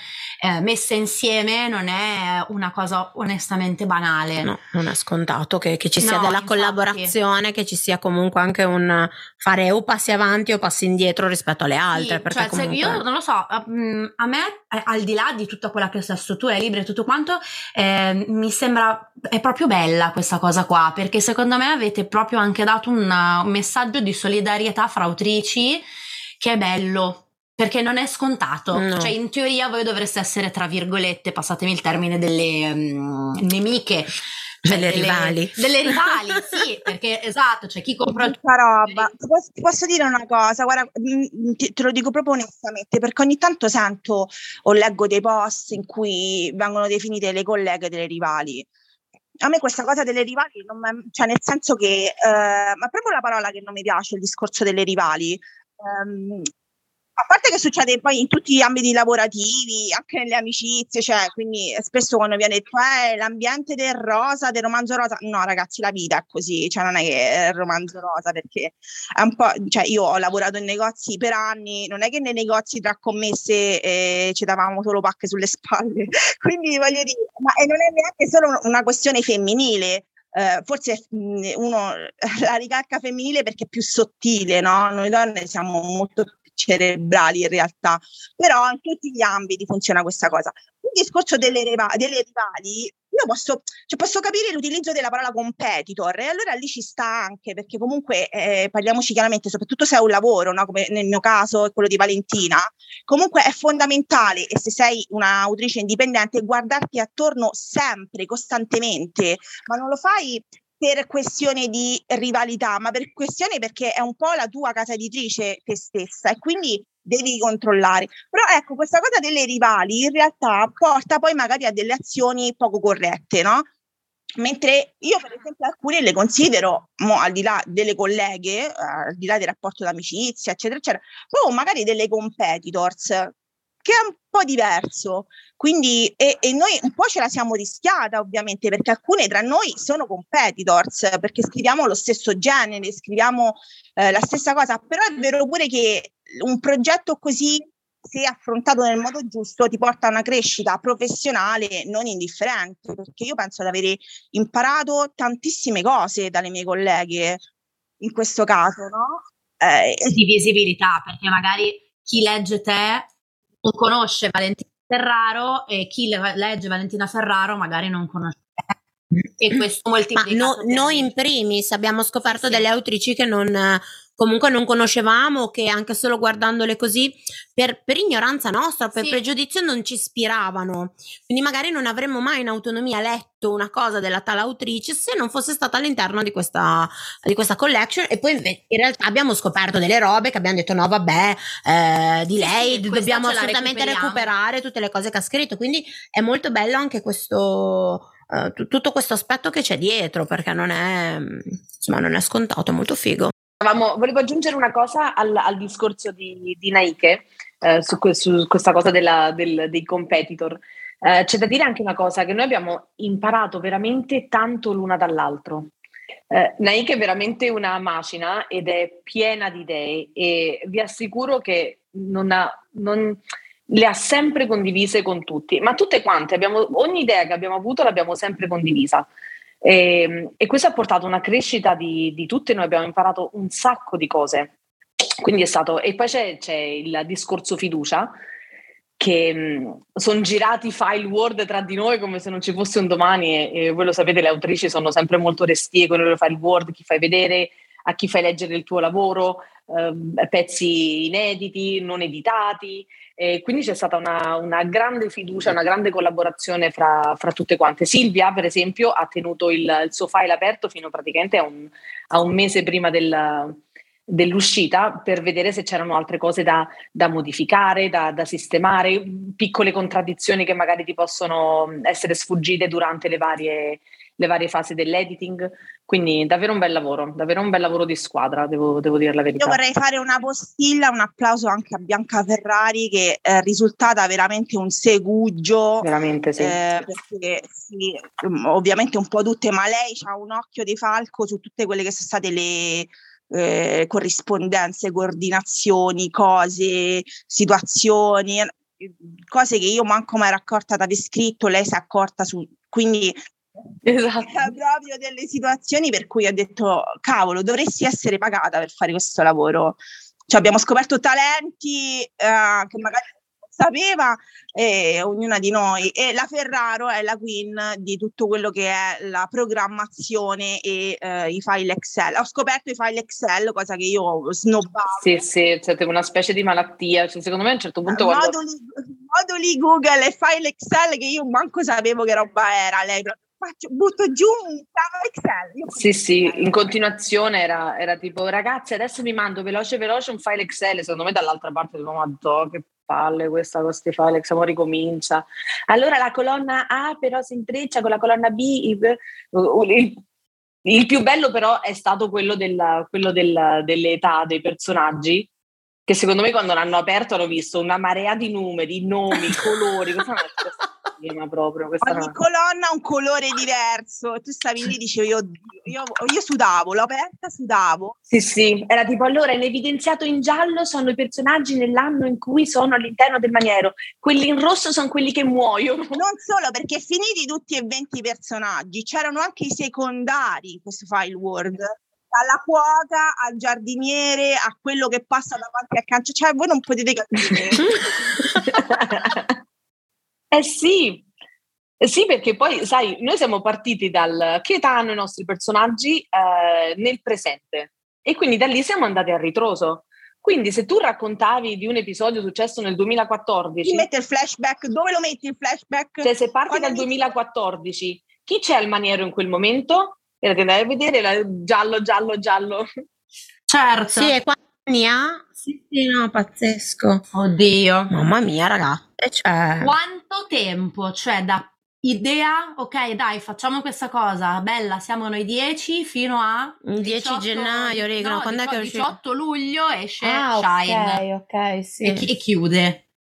Eh, messe insieme non è una cosa onestamente banale. No, non è scontato che, che ci sia No, della infatti. collaborazione, che ci sia comunque anche un fare o passi avanti o passi indietro rispetto alle altre. Sì, perché cioè, se- comunque... io non lo so, a, mm, a me, al di là di tutta quella che è la struttura, i libri e tutto quanto, eh, mi sembra è proprio bella questa cosa qua, perché secondo me avete proprio anche dato un, un messaggio di solidarietà fra autrici che è bello. Perché non è scontato, No. cioè in teoria voi dovreste essere tra virgolette, passatemi il termine, delle mm, nemiche, cioè Delle rivali. Delle rivali, sì, perché esatto, c'è chi compra il Tutta roba. Ti posso, ti posso dire una cosa, guarda, mm, ti- te lo dico proprio onestamente, perché ogni tanto sento o leggo dei post in cui vengono definite le colleghe delle rivali. A me questa cosa delle rivali, non cioè nel senso che, eh, ma proprio la parola che non mi piace, il discorso delle rivali. Ehm, a parte che succede poi in tutti gli ambiti lavorativi, anche nelle amicizie, cioè, quindi spesso quando viene detto eh, l'ambiente del rosa, del romanzo rosa, no ragazzi, la vita è così, cioè non è che è il romanzo rosa, perché è un po', cioè io ho lavorato in negozi per anni, non è che nei negozi tra commesse eh, ci davamo solo pacche sulle spalle, quindi voglio dire, ma e non è neanche solo una questione femminile, eh, forse mh, uno la ricalca femminile perché è più sottile, no? Noi donne siamo molto cerebrali in realtà, però in tutti gli ambiti funziona questa cosa. Il discorso delle, riva- delle rivali, io posso, cioè posso capire l'utilizzo della parola competitor e allora lì ci sta anche perché comunque eh, parliamoci chiaramente, soprattutto se hai un lavoro, no? come nel mio caso è quello di Valentina, comunque è fondamentale e se sei un'autrice indipendente guardarti attorno sempre, costantemente, ma non lo fai per questione di rivalità, ma per questione perché è un po' la tua casa editrice te stessa e quindi devi controllare. Però ecco, questa cosa delle rivali in realtà porta poi magari a delle azioni poco corrette, no? Mentre io, per esempio, alcune le considero, mo, al di là delle colleghe, eh, al di là del rapporto d'amicizia, eccetera, eccetera, proprio magari delle competitors, che è un po' diverso. Quindi, e, e noi un po' ce la siamo rischiata, ovviamente, perché alcune tra noi sono competitors, perché scriviamo lo stesso genere, scriviamo eh, la stessa cosa, però è vero pure che un progetto così se affrontato nel modo giusto, ti porta a una crescita professionale non indifferente, perché io penso di avere imparato tantissime cose dalle mie colleghe in questo caso, no? Eh, di visibilità, perché magari chi legge te non conosce Valentina Ferraro e chi le- legge Valentina Ferraro magari non conosce. E questo Ma moltiplica. no- noi in primis abbiamo scoperto Sì. delle autrici che non, comunque non conoscevamo, che anche solo guardandole così, per, per ignoranza nostra, per Sì. pregiudizio, non ci ispiravano. Quindi magari non avremmo mai in autonomia letto una cosa della tale autrice se non fosse stata all'interno di questa, di questa collection. E poi in realtà abbiamo scoperto delle robe che abbiamo detto: no, vabbè, eh, di lei sì, dobbiamo assolutamente recuperiamo." recuperare tutte le cose che ha scritto. Quindi è molto bello anche questo. eh, tu- tutto questo aspetto che c'è dietro perché non è insomma non è scontato è molto figo Avevamo- volevo aggiungere una cosa al, al discorso di, di Nike eh, su, que- su questa cosa della- del- dei competitor. Eh, c'è da dire anche una cosa, che noi abbiamo imparato veramente tanto l'una dall'altro. Eh, Nike è veramente una macina ed è piena di idee e vi assicuro che non ha, non- le ha sempre condivise con tutti, ma tutte quante, abbiamo, ogni idea che abbiamo avuto l'abbiamo sempre condivisa. E, e questo ha portato a una crescita di, di tutte, noi abbiamo imparato un sacco di cose. Quindi è stato, e poi c'è, c'è il discorso fiducia, che sono girati file Word tra di noi come se non ci fosse un domani e, e voi lo sapete, le autrici sono sempre molto restie con i loro file Word, chi fai vedere, a chi fai leggere il tuo lavoro, eh, pezzi inediti, non editati. E quindi c'è stata una, una grande fiducia, una grande collaborazione fra, fra tutte quante. Silvia, per esempio, ha tenuto il, il suo file aperto fino praticamente a un, a un mese prima del, dell'uscita per vedere se c'erano altre cose da, da modificare, da, da, sistemare, piccole contraddizioni che magari ti possono essere sfuggite durante le varie, le varie fasi dell'editing. Quindi davvero un bel lavoro, davvero un bel lavoro di squadra, devo, devo dire la verità. Io vorrei fare una postilla, un applauso anche a Bianca Ferrari che è risultata veramente un segugio. Veramente sì. Eh, perché sì, ovviamente un po' tutte, ma lei ha un occhio di falco su tutte quelle che sono state le eh, corrispondenze, coordinazioni, cose, situazioni. cose che io manco mai ero accorta di aver scritto, lei si è accorta su, quindi esatto. proprio delle situazioni per cui ho detto cavolo, dovresti essere pagata per fare questo lavoro. Cioè, abbiamo scoperto talenti uh, che magari sapeva eh, ognuna di noi e la Ferraro è la queen di tutto quello che è la programmazione e eh, i file Excel. Ho scoperto i file Excel, cosa che io snobbavo. Sì, sì, cioè, una specie di malattia. Cioè, secondo me a un certo punto... Moduli, quando... moduli Google e file Excel che io manco sapevo che roba era. Lei faccio, butto giù un file Excel. Io sì, sì, in continuazione era, era, tipo, ragazzi, adesso vi mando veloce veloce un file Excel, secondo me dall'altra parte del ma che palle questa con questi file, Excel ricomincia. Allora la colonna A però si intreccia con la colonna B. Il, il, il più bello però è stato quello, della, quello della, delle età dei personaggi, che secondo me quando l'hanno aperto hanno visto una marea di numeri, nomi, colori. Cosa tema proprio. Ogni no. colonna ha un colore diverso. Tu stavi lì e dicevi, io, io, io sudavo, l'ho aperta, sudavo. Sì, sì, era tipo allora in evidenziato in giallo sono i personaggi nell'anno in cui sono all'interno del maniero, quelli in rosso sono quelli che muoiono. Non solo, perché finiti tutti e 20 personaggi, c'erano anche i secondari in questo file Word dalla cuoca al giardiniere a quello che passa davanti al cancio, cioè voi non potete capire. Eh sì, eh sì, perché poi, sai, noi siamo partiti dal che età hanno i nostri personaggi eh, nel presente e quindi da lì siamo andati a ritroso. Quindi se tu raccontavi di un episodio successo nel 2014... Chi mette il flashback? Dove lo metti il flashback? Cioè se parti Quando dal 2014, chi c'è al maniero in quel momento? E ti andai a vedere la, giallo, giallo, giallo. Certo. Sì, e quanti anni ha? Sì, sì, no, pazzesco. Oddio. Mamma mia, ragazzi. Cioè... Quanto tempo? Cioè, da idea, ok, dai, facciamo questa cosa, bella, siamo noi 10 fino a 10 18, gennaio, rega, no, quando 18, è che è uscito? 18 luglio esce ah, Shine. Ok, ok, sì. E, e, chiude.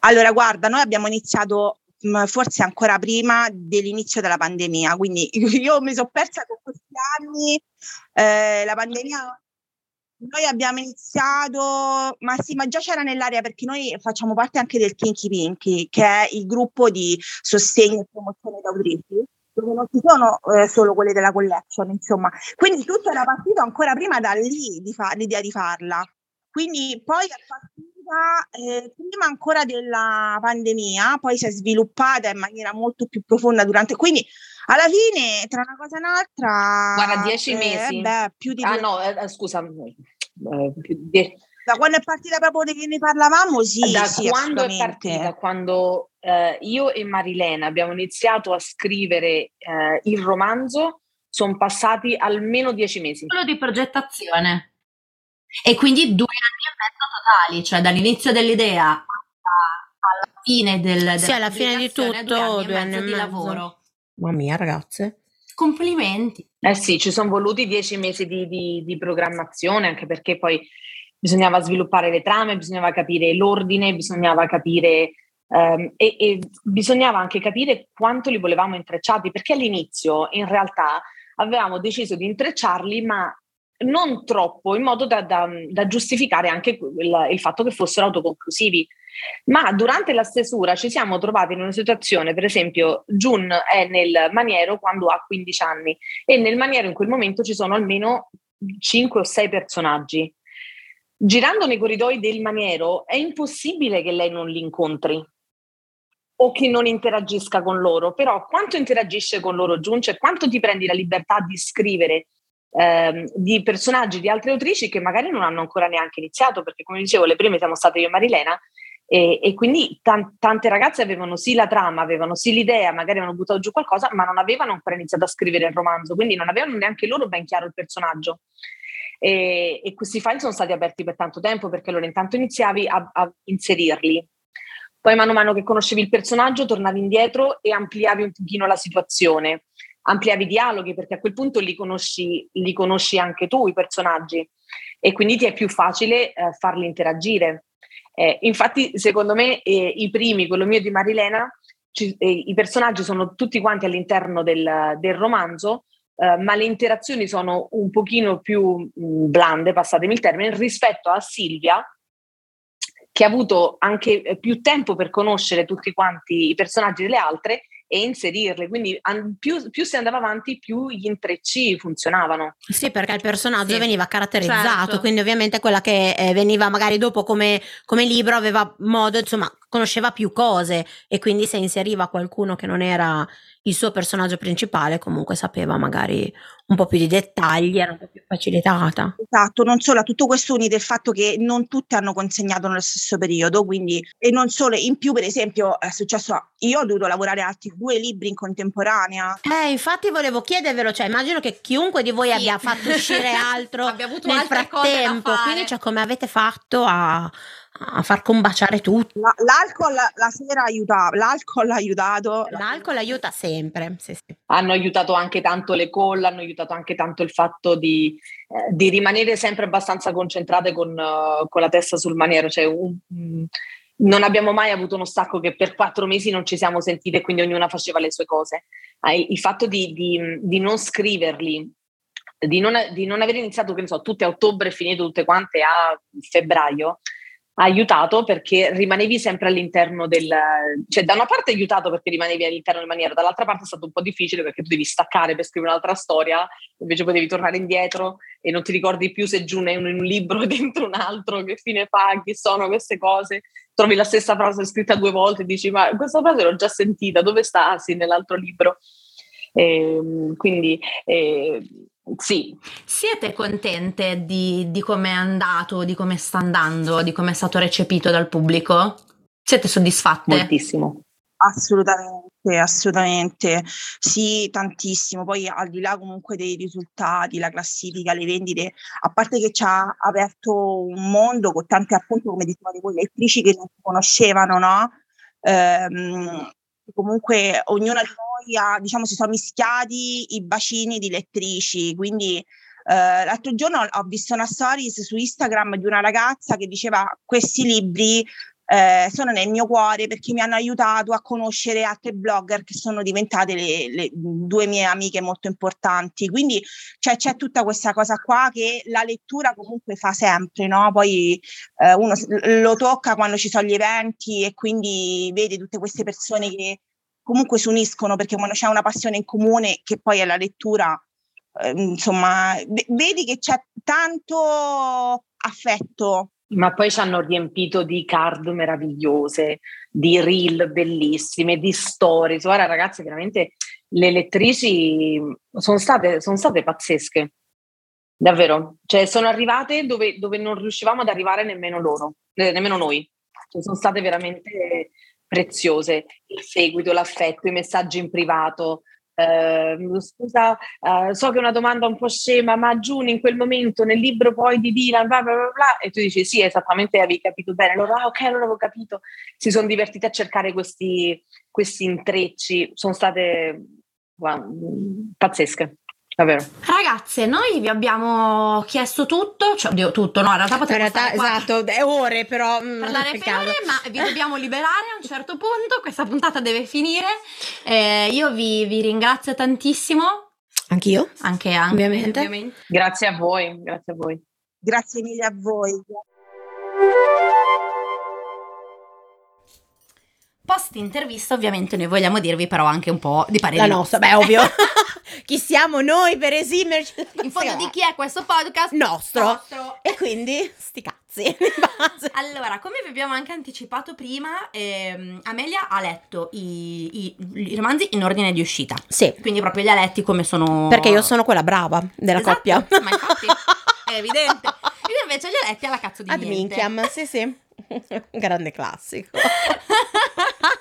Allora, guarda, noi abbiamo iniziato mm, forse ancora prima dell'inizio della pandemia, quindi io mi sono persa con questi anni, eh, la pandemia noi abbiamo iniziato, ma sì, ma già c'era nell'area perché noi facciamo parte anche del Kinky Pinky, che è il gruppo di sostegno e promozione d'autrici, dove non ci sono eh, solo quelle della collection, insomma. Quindi tutto era partito ancora prima da lì di fa- l'idea di farla. Quindi poi è partita eh, prima ancora della pandemia, poi si è sviluppata in maniera molto più profonda durante. Quindi alla fine, tra una cosa e un'altra. Guarda, dieci eh, mesi. Beh, più di ah, no, eh, scusa. Eh, die- da quando è partita proprio di che ne parlavamo, sì. Da sì, quando è partita, quando eh, io e Marilena abbiamo iniziato a scrivere eh, il romanzo, sono passati almeno dieci mesi. Quello di progettazione. E quindi due anni e mezzo totali, cioè dall'inizio dell'idea alla fine del, sì, alla fine di tutto due anni, due anni e mezzo, di lavoro. Mamma mia, ragazze. Complimenti. Eh sì, ci sono voluti dieci mesi di, di, di programmazione, anche perché poi bisognava sviluppare le trame, bisognava capire l'ordine, bisognava capire Um, e, e, bisognava anche capire quanto li volevamo intrecciati, perché all'inizio in realtà avevamo deciso di intrecciarli, ma non troppo, in modo da, da, da giustificare anche il, il, fatto che fossero autoconclusivi. Ma durante la stesura ci siamo trovati in una situazione, per esempio, Jun è nel maniero quando ha 15 anni e nel maniero in quel momento ci sono almeno 5 o 6 personaggi. Girando nei corridoi del maniero è impossibile che lei non li incontri o che non interagisca con loro, però quanto interagisce con loro Jun, cioè quanto ti prendi la libertà di scrivere ehm, di personaggi di altre autrici che magari non hanno ancora neanche iniziato, perché come dicevo, le prime siamo state io e Marilena, e, e quindi tan- tante ragazze avevano sì la trama, avevano sì l'idea, magari avevano buttato giù qualcosa, ma non avevano ancora iniziato a scrivere il romanzo, quindi non avevano neanche loro ben chiaro il personaggio. E, e questi file sono stati aperti per tanto tempo perché allora intanto iniziavi a, a inserirli, poi mano a mano che conoscevi il personaggio tornavi indietro e ampliavi un pochino la situazione ampliavi i dialoghi perché a quel punto li conosci, li conosci anche tu i personaggi e quindi ti è più facile eh, farli interagire. Eh, infatti, secondo me, eh, i primi, quello mio di Marilena, ci, eh, i personaggi sono tutti quanti all'interno del, del romanzo, eh, ma le interazioni sono un pochino più mh, blande, passatemi il termine, rispetto a Silvia, che ha avuto anche eh, più tempo per conoscere tutti quanti i personaggi delle altre e inserirle. Quindi an- più, più, si andava avanti, più gli intrecci funzionavano. Sì, perché il personaggio sì. veniva caratterizzato, certo. quindi ovviamente quella che eh, veniva magari dopo come, come, libro aveva modo, insomma, conosceva più cose e quindi se inseriva qualcuno che non era il suo personaggio principale comunque sapeva magari un po' più di dettagli, era un po' più facilitata. Esatto, non solo, a tutto questo unite il fatto che non tutte hanno consegnato nello stesso periodo, quindi, e non solo, in più per esempio è successo, io ho dovuto lavorare altri due libri in contemporanea. Eh, infatti volevo chiedervelo, cioè immagino che chiunque di voi sì. abbia fatto uscire altro nel frattempo, quindi cioè come avete fatto a a far combaciare tutto. La, l'alcol la sera aiutava, l'alcol ha aiutato. L'alcol aiuta sempre. Sì, sì. Hanno aiutato anche tanto le call, hanno aiutato anche tanto il fatto di, eh, di rimanere sempre abbastanza concentrate con, uh, con, la testa sul maniero. Cioè, un, um, non abbiamo mai avuto uno stacco che per quattro mesi non ci siamo sentite e quindi ognuna faceva le sue cose. Eh, il fatto di, di, di non scriverli di non, di non, aver iniziato, che ne so, tutte a ottobre e finito tutte quante a febbraio, aiutato perché rimanevi sempre all'interno del... cioè da una parte aiutato perché rimanevi all'interno del maniera, dall'altra parte è stato un po' difficile perché tu devi staccare per scrivere un'altra storia, invece poi devi tornare indietro e non ti ricordi più se giù in un libro e dentro un altro, che fine fa, chi sono queste cose, trovi la stessa frase scritta due volte e dici ma questa frase l'ho già sentita, dove sta? Sì, nell'altro libro. E, ehm, quindi eh, sì. Siete contente di, di come è andato, di come sta andando, di come è stato recepito dal pubblico? Siete soddisfatte? Moltissimo. Assolutamente, assolutamente. Sì, tantissimo. Poi al di là comunque dei risultati, la classifica, le vendite, a parte che ci ha aperto un mondo con tante appunto, come dicevate voi, lettrici che non si conoscevano, no? Ehm, comunque ognuna di noi ha, diciamo, si sono mischiati i bacini di lettrici, quindi eh, l'altro giorno ho visto una stories su Instagram di una ragazza che diceva questi libri eh, sono nel mio cuore perché mi hanno aiutato a conoscere altre blogger che sono diventate le, le due mie amiche molto importanti. Quindi cioè, c'è tutta questa cosa qua che la lettura comunque fa sempre, no? Poi eh, uno lo tocca quando ci sono gli eventi e quindi vede tutte queste persone che comunque si uniscono perché quando c'è una passione in comune che poi è la lettura, eh, insomma, vedi che c'è tanto affetto ma poi ci hanno riempito di card meravigliose, di reel bellissime, di stories. Guarda ragazzi, veramente le lettrici sono state, sono state pazzesche, davvero. Cioè sono arrivate dove, dove non riuscivamo ad arrivare nemmeno loro, nemmeno noi. Cioè, sono state veramente preziose. Il seguito, l'affetto, i messaggi in privato, Uh, scusa, uh, so che è una domanda un po' scema, ma Giuni in quel momento nel libro poi di Dylan, bla bla bla, bla e tu dici sì, esattamente, avevi capito bene. Loro, ah, ok, allora avevo capito. Si sono divertiti a cercare questi, questi intrecci, sono state wow, pazzesche. Davvero. Ragazze, noi vi abbiamo chiesto tutto, cioè oddio, tutto, no, in realtà potremmo in realtà, esatto, è ore però mm, parlare per ore, ma vi dobbiamo liberare a un certo punto, questa puntata deve finire. Eh, io vi, vi ringrazio tantissimo. Anch'io? Anche, anche ovviamente. ovviamente. Grazie a voi, grazie a voi. Grazie mille a voi. Post intervista ovviamente noi vogliamo dirvi però anche un po' di parere. La nostra, beh ovvio. chi siamo noi per esimerci? In fondo di chi è questo podcast? Nostro. Nostro. E quindi sti cazzi. allora, come vi abbiamo anche anticipato prima, ehm, Amelia ha letto i, i, i, romanzi in ordine di uscita. Sì. Quindi proprio li ha letti come sono... Perché io sono quella brava della esatto, coppia. ma infatti è evidente. Io invece li ho letti alla cazzo di Ad niente. minchiam, sì sì. Grande classico.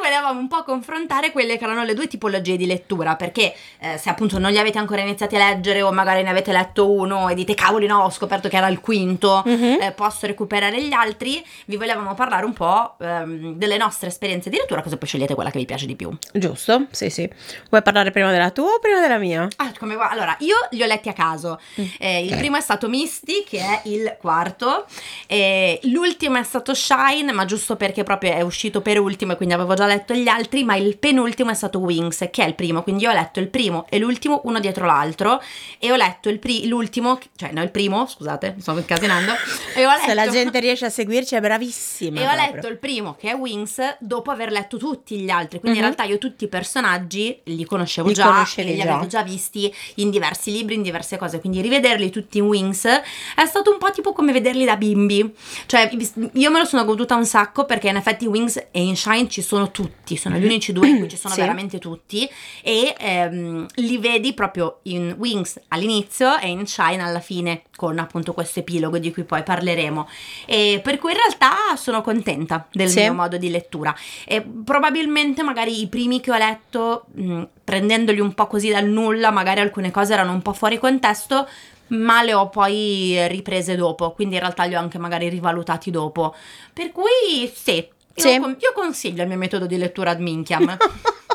volevamo un po' confrontare quelle che erano le due tipologie di lettura, perché eh, se appunto non li avete ancora iniziati a leggere o magari ne avete letto uno e dite cavoli no, ho scoperto che era il quinto, mm-hmm. eh, posso recuperare gli altri, vi volevamo parlare un po' ehm, delle nostre esperienze di lettura, così poi scegliete quella che vi piace di più. Giusto, sì sì. Vuoi parlare prima della tua o prima della mia? Ah, come. Allora, io li ho letti a caso. Mm. Eh, il primo è stato Misty, che è il quarto, l'ultimo è stato Shine, ma giusto perché proprio è uscito per ultimo e quindi avevo già letto gli altri, ma il penultimo è stato Wings, che è il primo, quindi io ho letto il primo e l'ultimo uno dietro l'altro e ho letto il pri- l'ultimo, cioè no il primo, scusate, mi sto incasinando, e ho letto... Se la gente riesce a seguirci è bravissima. E ho proprio. letto il primo che è Wings dopo aver letto tutti gli altri, quindi Mhm. in realtà io tutti i personaggi li conoscevo Li già, e li già. avevo già visti in diversi libri, in diverse cose, quindi rivederli tutti in Wings è stato un po' tipo come vederli da bimbi, cioè io me lo sono goduta un sacco perché in effetti in Wings e in Shine ci sono tutti, sono gli unici due in cui ci sono Sì. veramente tutti e ehm, li vedi proprio in Wings all'inizio e in Shine alla fine con appunto questo epilogo di cui poi parleremo e per cui in realtà sono contenta del Sì. mio modo di lettura e probabilmente magari i primi che ho letto mh, prendendoli un po' così dal nulla magari alcune cose erano un po' fuori contesto ma le ho poi riprese dopo quindi in realtà li ho anche magari rivalutati dopo per cui sì io, Sì. con- io consiglio il mio metodo di lettura ad Minchiam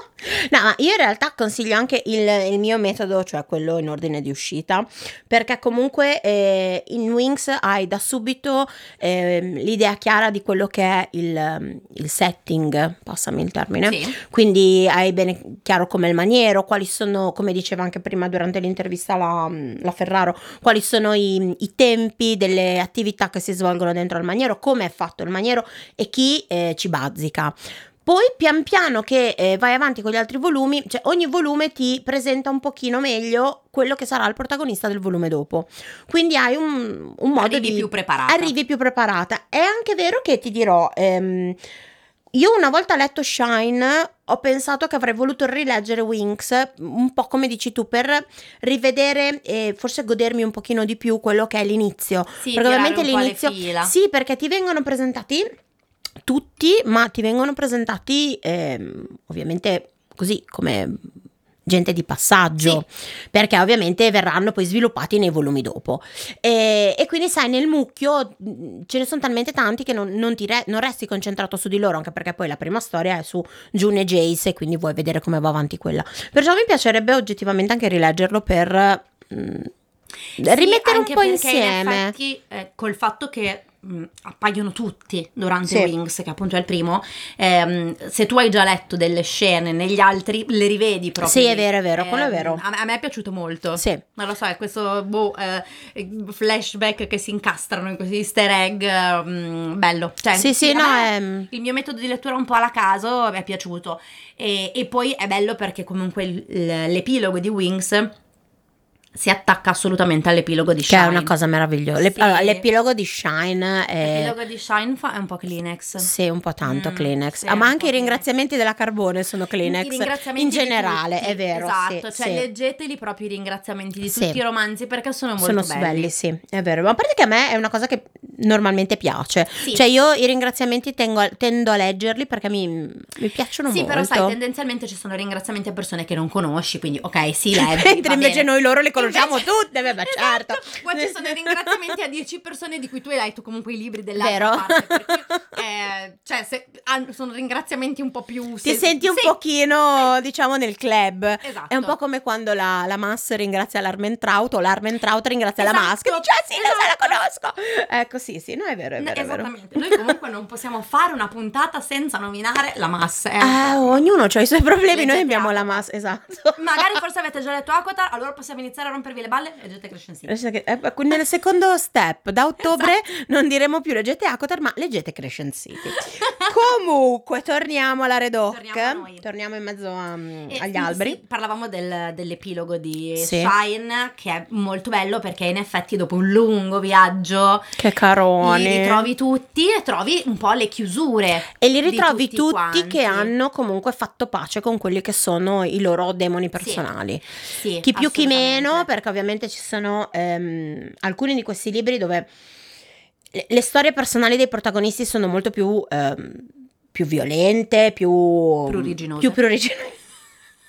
No, ma io in realtà consiglio anche il, il mio metodo, cioè quello in ordine di uscita, perché comunque eh, in Wings hai da subito ehm, l'idea chiara di quello che è il, il setting, passami il termine. sì. Quindi hai bene chiaro come il maniero, quali sono, come diceva anche prima durante l'intervista la, la Ferraro, quali sono i, i tempi delle attività che si svolgono dentro il maniero, come è fatto il maniero e chi eh, ci bazzica. Poi pian piano che eh, vai avanti con gli altri volumi, cioè ogni volume ti presenta un pochino meglio quello che sarà il protagonista del volume dopo. Quindi hai un, un modo arrivi di... più preparata Arrivi più preparata. È anche vero che ti dirò, ehm, io una volta letto Shine ho pensato che avrei voluto rileggere Winx, un po' come dici tu, per rivedere e forse godermi un pochino di più quello che è l'inizio. sì, perché ovviamente l'inizio-. Sì, perché ti vengono presentati tutti, ma ti vengono presentati ehm, ovviamente così come gente di passaggio, perché ovviamente verranno poi sviluppati nei volumi dopo. E, e quindi sai, nel mucchio mh, ce ne sono talmente tanti che non, non ti re- non resti concentrato su di loro, anche perché poi la prima storia è su June e Jace e quindi vuoi vedere come va avanti quella. Perciò mi piacerebbe oggettivamente anche rileggerlo per... mh, Sì, rimettere un po' insieme. In effetti, eh, col fatto che mh, appaiono tutti durante Sì. Wings, che appunto è il primo, ehm, se tu hai già letto delle scene negli altri, le rivedi proprio. Sì, è vero, è vero, quello è Ehm, vero. A, me- a me è piaciuto molto. Sì. Non lo so, è questo boh, eh, flashback che si incastrano in questi easter egg. mm, bello. Cioè, Sì, sì, no, è... il mio metodo di lettura un po' alla caso mi è piaciuto. E, e poi è bello perché comunque il- l'epilogo di Wings si attacca assolutamente all'epilogo di Che Shine. è una cosa meravigliosa. L'ep- Sì. allora, l'epilogo di Shine è... L'epilogo di Shine fa- è un po' Kleenex. Sì, un po' tanto Mm, Kleenex. sì, Ah, ma anche i ringraziamenti della Carbone sono Kleenex. In generale, è vero. Esatto, sì, cioè leggeteli proprio i ringraziamenti di tutti i romanzi perché sono molto Sono belli. belli, sì, è vero. Ma a parte che a me è una cosa che normalmente piace. Sì. Cioè, io i ringraziamenti tengo tendo a leggerli perché mi, mi piacciono Sì, molto. però sai, tendenzialmente ci sono ringraziamenti a persone che non conosci, quindi ok, sì, leggi, Mentre invece bene. noi loro le conosciamo Invece- tutte, beh, beh, Esatto, certo. Qua ci sono i ringraziamenti a 10 persone di cui tu hai letto comunque i libri dell'altra Vero. parte, per cui, eh, cioè, se- sono ringraziamenti un po' più... Ti senti un sì, pochino, diciamo, nel club. Esatto. È un po' come quando la, la Mass ringrazia l'Armentraut o l'Armentraut ringrazia la Esatto, Mass. Che dice, ah sì, la, esatto. la conosco. Ecco, sì, sì, no, è vero, è No, vero, è vero. Esattamente, noi comunque non possiamo fare una puntata senza nominare la massa. eh. Eh, ognuno ha i suoi problemi, noi abbiamo la Avatar. Mass, esatto. Magari forse avete già letto Aquatar, allora possiamo iniziare a rompervi le balle e leggete Crescent City. Eh, Nel secondo step, da ottobre Esatto. non diremo più leggete Acotar, ma leggete Crescent City. Comunque, torniamo alla Red Oak. Torniamo. Torniamo in mezzo a- E, agli sì, alberi. sì, parlavamo del- dell'epilogo di Sì. Shine, che è molto bello perché in effetti dopo un lungo viaggio Che li caroni. ritrovi tutti e trovi un po' le chiusure. E li ritrovi tutti tutti, che hanno comunque fatto pace con quelli che sono i loro demoni personali. Sì, Chi più chi meno, perché ovviamente ci sono ehm, alcuni di questi libri dove le, le storie personali dei protagonisti sono molto più, ehm, più violente, più... Pruriginose. Più pruriginose.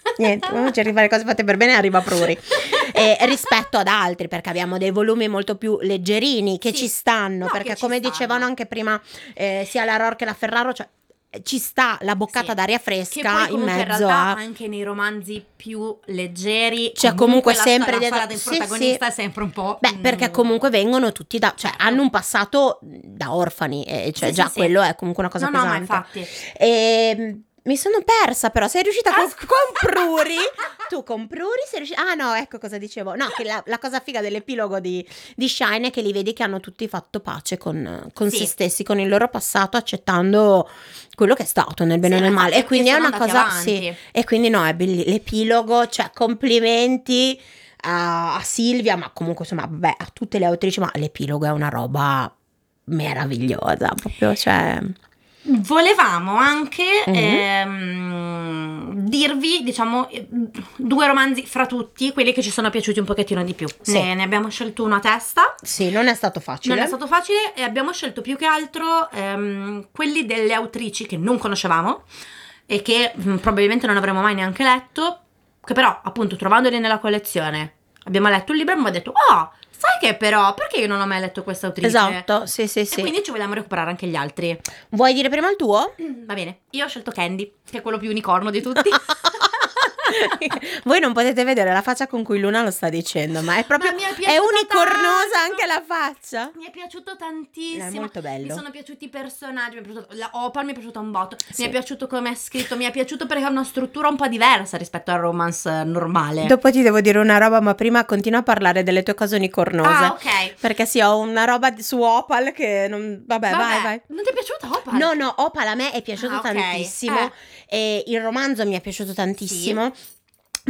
Niente, quando cerchi di fare cose fatte per bene arriva Pruri. Eh, rispetto ad altri, perché abbiamo dei volumi molto più leggerini che Sì. ci stanno, No, perché come stanno. dicevano anche prima eh, sia la Ror che la Ferraro, cioè eh, ci sta la boccata Sì. d'aria fresca in comunque in mezzo realtà a... anche nei romanzi più leggeri C'è comunque la sempre storia- dietro- la del sì, protagonista sì. è sempre un po' Beh, perché mm, comunque vengono tutti da, cioè Certo. hanno un passato da orfani, e cioè già quello è comunque una cosa no, no, ma pesante. infatti E mi sono persa però, sei riuscita con, scusa. con Pruri, tu con Pruri sei riuscita, ah no ecco cosa dicevo, no che la, la cosa figa dell'epilogo di, di Shine è che li vedi che hanno tutti fatto pace con, con Sì. se stessi, con il loro passato, accettando quello che è stato nel bene e Sì, nel male e e quindi è una cosa, avanti. sì, e quindi no è bellissimo, l'epilogo, cioè complimenti a, a Silvia, ma comunque insomma vabbè a tutte le autrici, ma l'epilogo è una roba meravigliosa, proprio cioè... Volevamo anche Mhm. ehm, dirvi, diciamo, due romanzi fra tutti, quelli che ci sono piaciuti un pochettino di più. Sì. Ne, ne abbiamo scelto uno a testa. Sì, non è stato facile. Non è stato facile e abbiamo scelto più che altro ehm, quelli delle autrici che non conoscevamo e che mm, probabilmente non avremmo mai neanche letto, che però appunto trovandoli nella collezione abbiamo letto un libro e abbiamo detto oh, sai che però perché io non ho mai letto questa autrice? Esatto, sì, sì, E sì. quindi ci vogliamo recuperare anche gli altri. Vuoi dire prima il tuo? Va bene, io ho scelto Candy, che è quello più unicorno di tutti. Voi non potete vedere la faccia con cui Luna lo sta dicendo, ma è proprio Ma è è unicornosa tanto. anche la faccia. Mi è piaciuto tantissimo. È molto bello. Mi sono piaciuti i personaggi. Mi è piaciuto, la Opal mi è piaciuta un botto. Sì. Mi è piaciuto come è scritto. Mi è piaciuto perché ha una struttura un po' diversa rispetto al romance normale. Dopo ti devo dire una roba, ma prima continua a parlare delle tue cose unicornose. ah, ok. Perché sì, ho una roba su Opal che non... Vabbè, Vabbè, vai, vai. Non ti è piaciuta Opal? No, no, Opal a me è piaciuto Ah, ok. tantissimo Eh. E il romanzo mi è piaciuto tantissimo.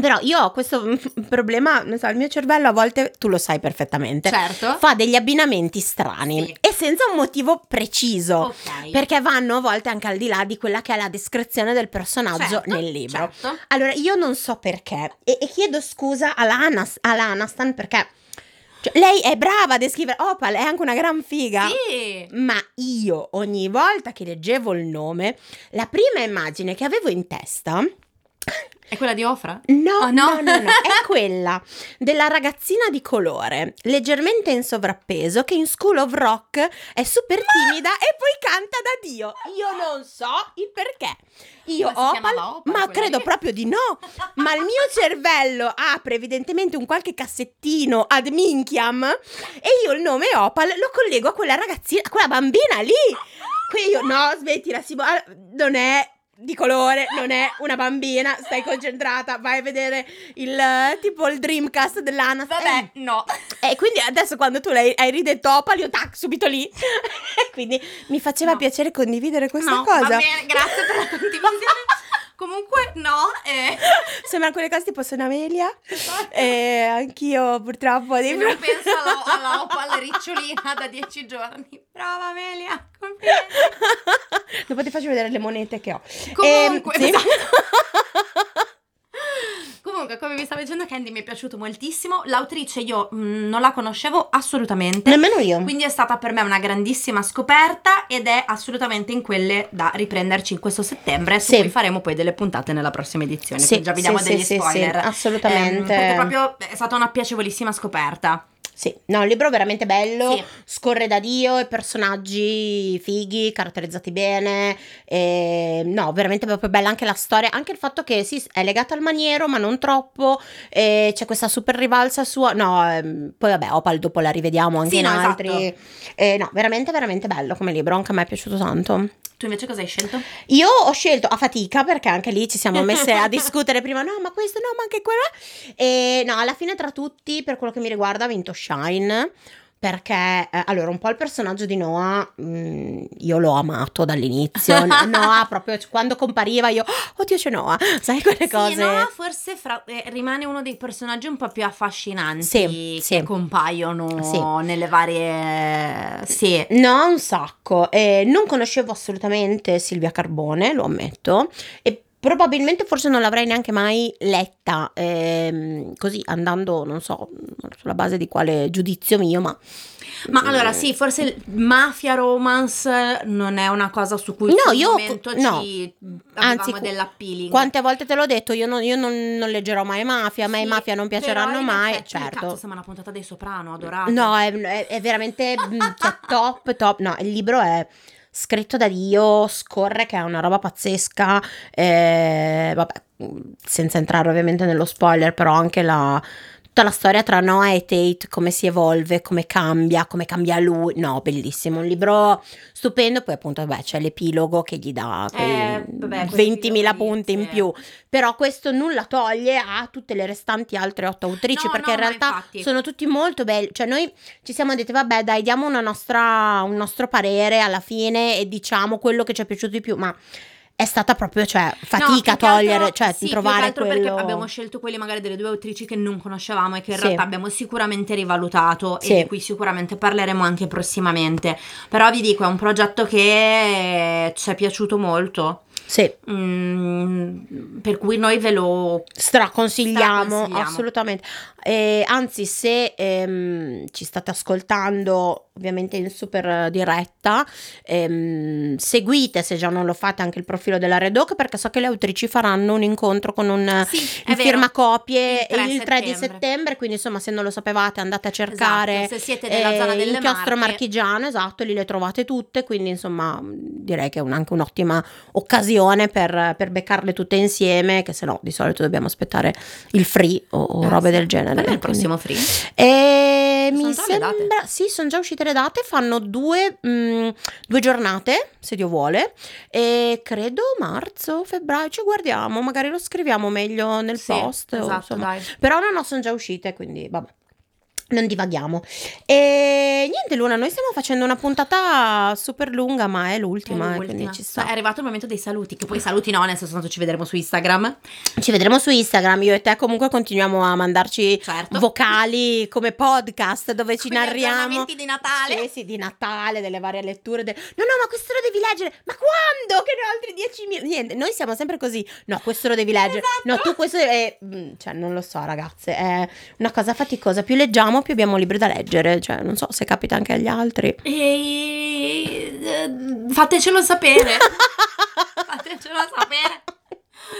Però io ho questo problema, non so, il mio cervello a volte, tu lo sai perfettamente, Certo. fa degli abbinamenti strani Sì. e senza un motivo preciso. Ok. Perché vanno a volte anche al di là di quella che è la descrizione del personaggio Certo, nel libro. certo. Allora, io non so perché e, e chiedo scusa all'Anas, all'Anastan perché cioè, lei è brava a descrivere Opal, è anche una gran figa. Sì. Ma io ogni volta che leggevo il nome, la prima immagine che avevo in testa È quella di Ofra? No, Oh, no, no? no, no, è quella della ragazzina di colore, leggermente in sovrappeso, che in School of Rock è super timida e poi canta da Dio. Io non so il perché. Io Ma Opal, Opal ma credo proprio di no. Ma il mio cervello apre evidentemente un qualche cassettino ad minchiam e io il nome Opal lo collego a quella ragazzina, a quella bambina lì. Qui io no, smettila, Simo, ah, non è di colore, non è una bambina, stai concentrata, vai a vedere il eh, tipo il Dreamcast dell'Ana. Vabbè, no. E Eh, quindi adesso quando tu l'hai hai ridetto Opal, io tac, subito lì. Quindi mi faceva No. piacere condividere questa no, cosa. Va bene, grazie per la condivisione. Comunque, no. Eh. Sembra quelle cose tipo sono Amelia. E anch'io purtroppo dei Non penso alla, alla Opal ricciolina da dieci giorni. Brava Amelia, complimenti. Dopo ti faccio vedere le monete che ho. Comunque, Ehm, sì. Comunque, come vi stavo dicendo, Candy mi è piaciuto moltissimo. L'autrice io mm, non la conoscevo assolutamente. Nemmeno io. Quindi è stata per me una grandissima scoperta ed è assolutamente in quelle da riprenderci in questo settembre, su Sì. cui faremo poi delle puntate nella prossima edizione. Sì, già vi diamo sì, degli sì, spoiler. sì, assolutamente. Ehm, perché proprio è stata una piacevolissima scoperta. Sì, no, il libro è veramente bello, Sì. scorre da Dio, i personaggi fighi, caratterizzati bene, e, no, veramente proprio bella anche la storia, anche il fatto che sì, è legata al maniero, ma non troppo, e c'è questa super rivalsa sua, no, ehm, poi vabbè, Opal dopo la rivediamo anche Sì, in no, esatto. altri, e, no, veramente, veramente bello come libro, anche a me è piaciuto tanto. Tu invece cosa hai scelto? Io ho scelto a fatica perché anche lì ci siamo messe a discutere prima, no, ma questo no, ma anche quello. E no, alla fine tra tutti, per quello che mi riguarda, ha vinto Shine. Perché, eh, allora, un po' il personaggio di Noah, mm, io l'ho amato dall'inizio. No- Noah, proprio quando compariva, io, "Oh, oddio, c'è Noah. Sai quelle cose? Sì, no, forse fra- eh, rimane uno dei personaggi un po' più affascinanti Sì, che sì. compaiono Sì. nelle varie... Sì. No, un sacco. Eh, non conoscevo assolutamente Silvia Carbone, lo ammetto. E probabilmente forse non l'avrei neanche mai letta. ehm, così andando, non so, sulla base di quale giudizio mio, ma. Ma allora sì, forse mafia romance non è una cosa su cui No, io- no. ci Anzi, dell'appealing. Quante volte te l'ho detto, io non, io non- non leggerò mai mafia, a me i Sì, mafia non piaceranno mai, effetti, certo. Cazzo, siamo una puntata dei Soprano, adorato. No, è, è- è veramente mm, cioè, top, top. No, il libro è scritto da Dio, scorre che è una roba pazzesca. eh, vabbè, senza entrare ovviamente nello spoiler, però anche la tutta la storia tra Noah e Tate, come si evolve, come cambia, come cambia lui. No, bellissimo, un libro stupendo. Poi appunto, beh, c'è l'epilogo che gli dà Eh, vabbè, quei 20.000 epiloghi, punti in più. Però questo nulla toglie a tutte le restanti altre otto autrici, No, perché no, in realtà infatti. sono tutti molto belli. Cioè, noi ci siamo detti, vabbè, dai, diamo una nostra, un nostro parere alla fine e diciamo quello che ci è piaciuto di più. Ma è stata proprio, cioè, No, fatica più che togliere, altro- cioè, sì, più trovare altro quello. perché abbiamo scelto quelli magari delle due autrici che non conoscevamo e che in Sì. realtà abbiamo sicuramente rivalutato Sì. e di cui sicuramente parleremo anche prossimamente. Però vi dico, è un progetto che ci è piaciuto molto. Sì. Mm, per cui noi ve lo Straconsigliamo, Straconsigliamo. assolutamente. Eh, anzi, se ehm, ci state ascoltando, ovviamente in super diretta, ehm, seguite se già non lo fate anche il profilo della Redoc perché so che le autrici faranno un incontro con un Sì, è in vero. firma copie Il 3 il 3 di settembre. settembre, quindi insomma se non lo sapevate andate a cercare Esatto, se siete nella eh, zona delle inchiostro Marche. marchigiano, esatto, lì le trovate tutte, quindi insomma direi che è un- anche un'ottima occasione per, per beccarle tutte insieme, che se no di solito dobbiamo aspettare il free o, o Eh, robe sì. del genere. Quando è il prossimo free? E Sono mi sembra, sì, sono già uscite le date, fanno due, mm, due giornate, se Dio vuole, e credo marzo, febbraio, ci guardiamo, magari lo scriviamo meglio nel Sì, post. o esatto, insomma. dai. Però no, no, sono già uscite, quindi vabbè. Non divaghiamo. E niente, Luna, noi stiamo facendo una puntata super lunga, ma è l'ultima, È eh, l'ultima. quindi. È arrivato il momento dei saluti, che poi saluti no, nel senso ci vedremo su Instagram. Ci vedremo su Instagram, io e te comunque continuiamo a mandarci Certo. vocali come podcast dove ci gli narriamo. di Natale. Sì, sì, di Natale, delle varie letture. de- No, no, ma questo lo devi leggere. Ma quando? Che ne ho altri 10.000. Niente, noi siamo sempre così. No, questo lo devi leggere. Esatto. No, tu questo. È... mm, Cioè, non lo so, ragazze. È una cosa faticosa. Più leggiamo, più abbiamo libri da leggere. Cioè, non so se capita anche agli altri. E eh, fatecelo sapere. fatecelo sapere.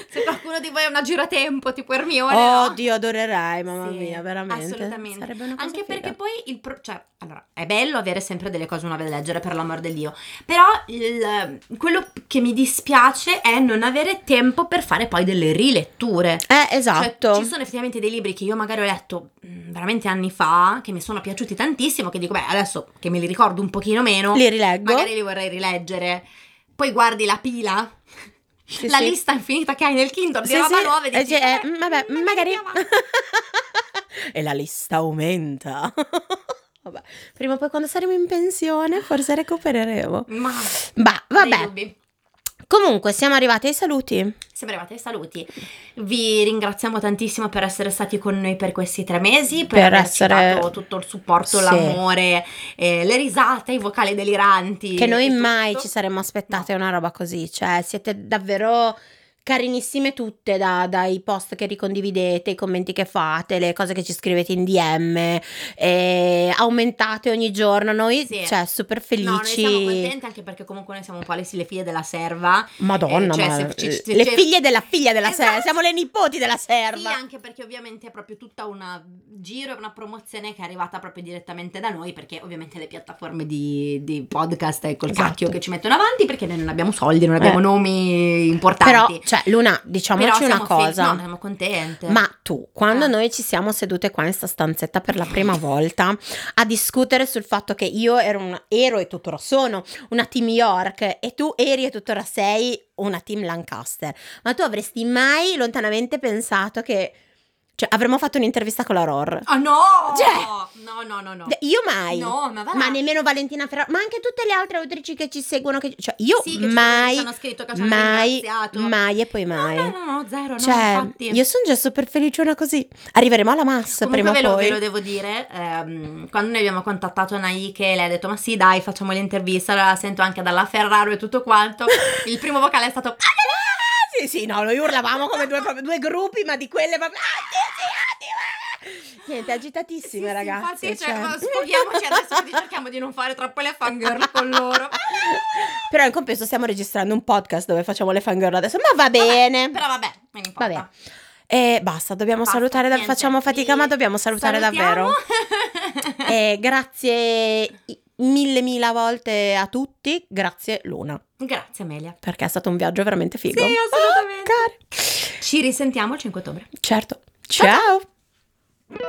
Se qualcuno di voi ha una giratempo tipo Ermione. no? Oddio, adorerei, mamma Sì, mia, veramente. Assolutamente. Sarebbe una cosa Anche figa. perché poi il pro- cioè, allora, è bello avere sempre delle cose nuove da leggere per l'amor del Dio. Però il- quello che mi dispiace è non avere tempo per fare poi delle riletture. Eh, Cioè, esatto. ci sono effettivamente dei libri che io magari ho letto mh, veramente anni fa, che mi sono piaciuti tantissimo, che dico, beh, adesso che me li ricordo un pochino meno, Li rileggo. magari li vorrei rileggere. Poi guardi la pila, Sì, la sì. lista infinita che hai nel Kindle di Sì, roba sì, nuova e eh, dici, cioè, "Vabbè, mm, vabbè, magari magari. andiamo avanti." e la lista aumenta. vabbè, prima o poi quando saremo in pensione forse recupereremo. Ma Bah, vabbè. Comunque siamo arrivati ai saluti. Siamo arrivati ai saluti. Vi ringraziamo tantissimo per essere stati con noi per questi tre mesi, per, Per essere- dato tutto il supporto, Sì. l'amore, eh, le risate, i vocali deliranti. Che noi mai tutto. ci saremmo aspettate una roba così. Cioè, siete davvero carinissime tutte da- dai post che ricondividete, i commenti che fate, le cose che ci scrivete in DM. Aumentate ogni giorno. Noi, Sì. cioè, super No, noi felici. siamo contenti anche perché comunque noi siamo un po' le, le figlie della serva. Madonna, Eh, cioè, ma se ci- se- le se- figlie della figlia della Esatto. serva, siamo le nipoti della Sì, serva. anche perché ovviamente è proprio tutta una giro e una promozione che è arrivata proprio direttamente da noi, perché ovviamente le piattaforme di, di podcast e col Esatto. cacchio che ci mettono avanti, perché noi non abbiamo soldi, non abbiamo Eh. nomi importanti. Però, cioè, Luna, diciamoci una cosa. no, siamo contente. Ma tu, quando Eh. noi ci siamo sedute qua in sta stanzetta per la prima volta a discutere sul fatto che io ero, una, ero e tuttora sono una team York e tu eri e tuttora sei una team Lancaster, ma tu avresti mai lontanamente pensato che cioè, avremmo fatto un'intervista con la ROR? Ah no! Cioè- no, no, no, no. Io mai. No, ma va. Ma nemmeno Valentina Ferraro, ma anche tutte le altre autrici che ci seguono, che, cioè io Sì, mai, ci scritto, che ci mai, mai e poi No, mai. No, no, no, zero, no, Cioè, infatti. io sono già super feliciona così. Arriveremo alla massa Comunque prima o poi. ve lo devo dire, ehm, quando noi abbiamo contattato Naike, lei ha detto ma sì dai facciamo l'intervista, allora la sento anche dalla Ferraro e tutto quanto, il primo vocale è stato Sì, sì, no, noi urlavamo come due, due gruppi, ma di quelle proprio. Ah, sì, sì, ah, sì, ah. Niente, agitatissime, Sì, sì, ragazze. infatti, cioè, cioè. sfoghiamoci adesso quindi cerchiamo di non fare troppo le fangirl con loro. Però in compenso stiamo registrando un podcast dove facciamo le fangirl adesso, ma va bene. Però vabbè, non importa. Vabbè. E basta, dobbiamo Basta, salutare, niente, facciamo fatica, ma dobbiamo salutare salutiamo. davvero. E grazie mille mila volte a tutti, grazie Luna, Grazie Amelia. perché è stato un viaggio veramente figo. Sì, assolutamente. Cari. Ci risentiamo il 5 ottobre. Certo. Ciao. Ciao.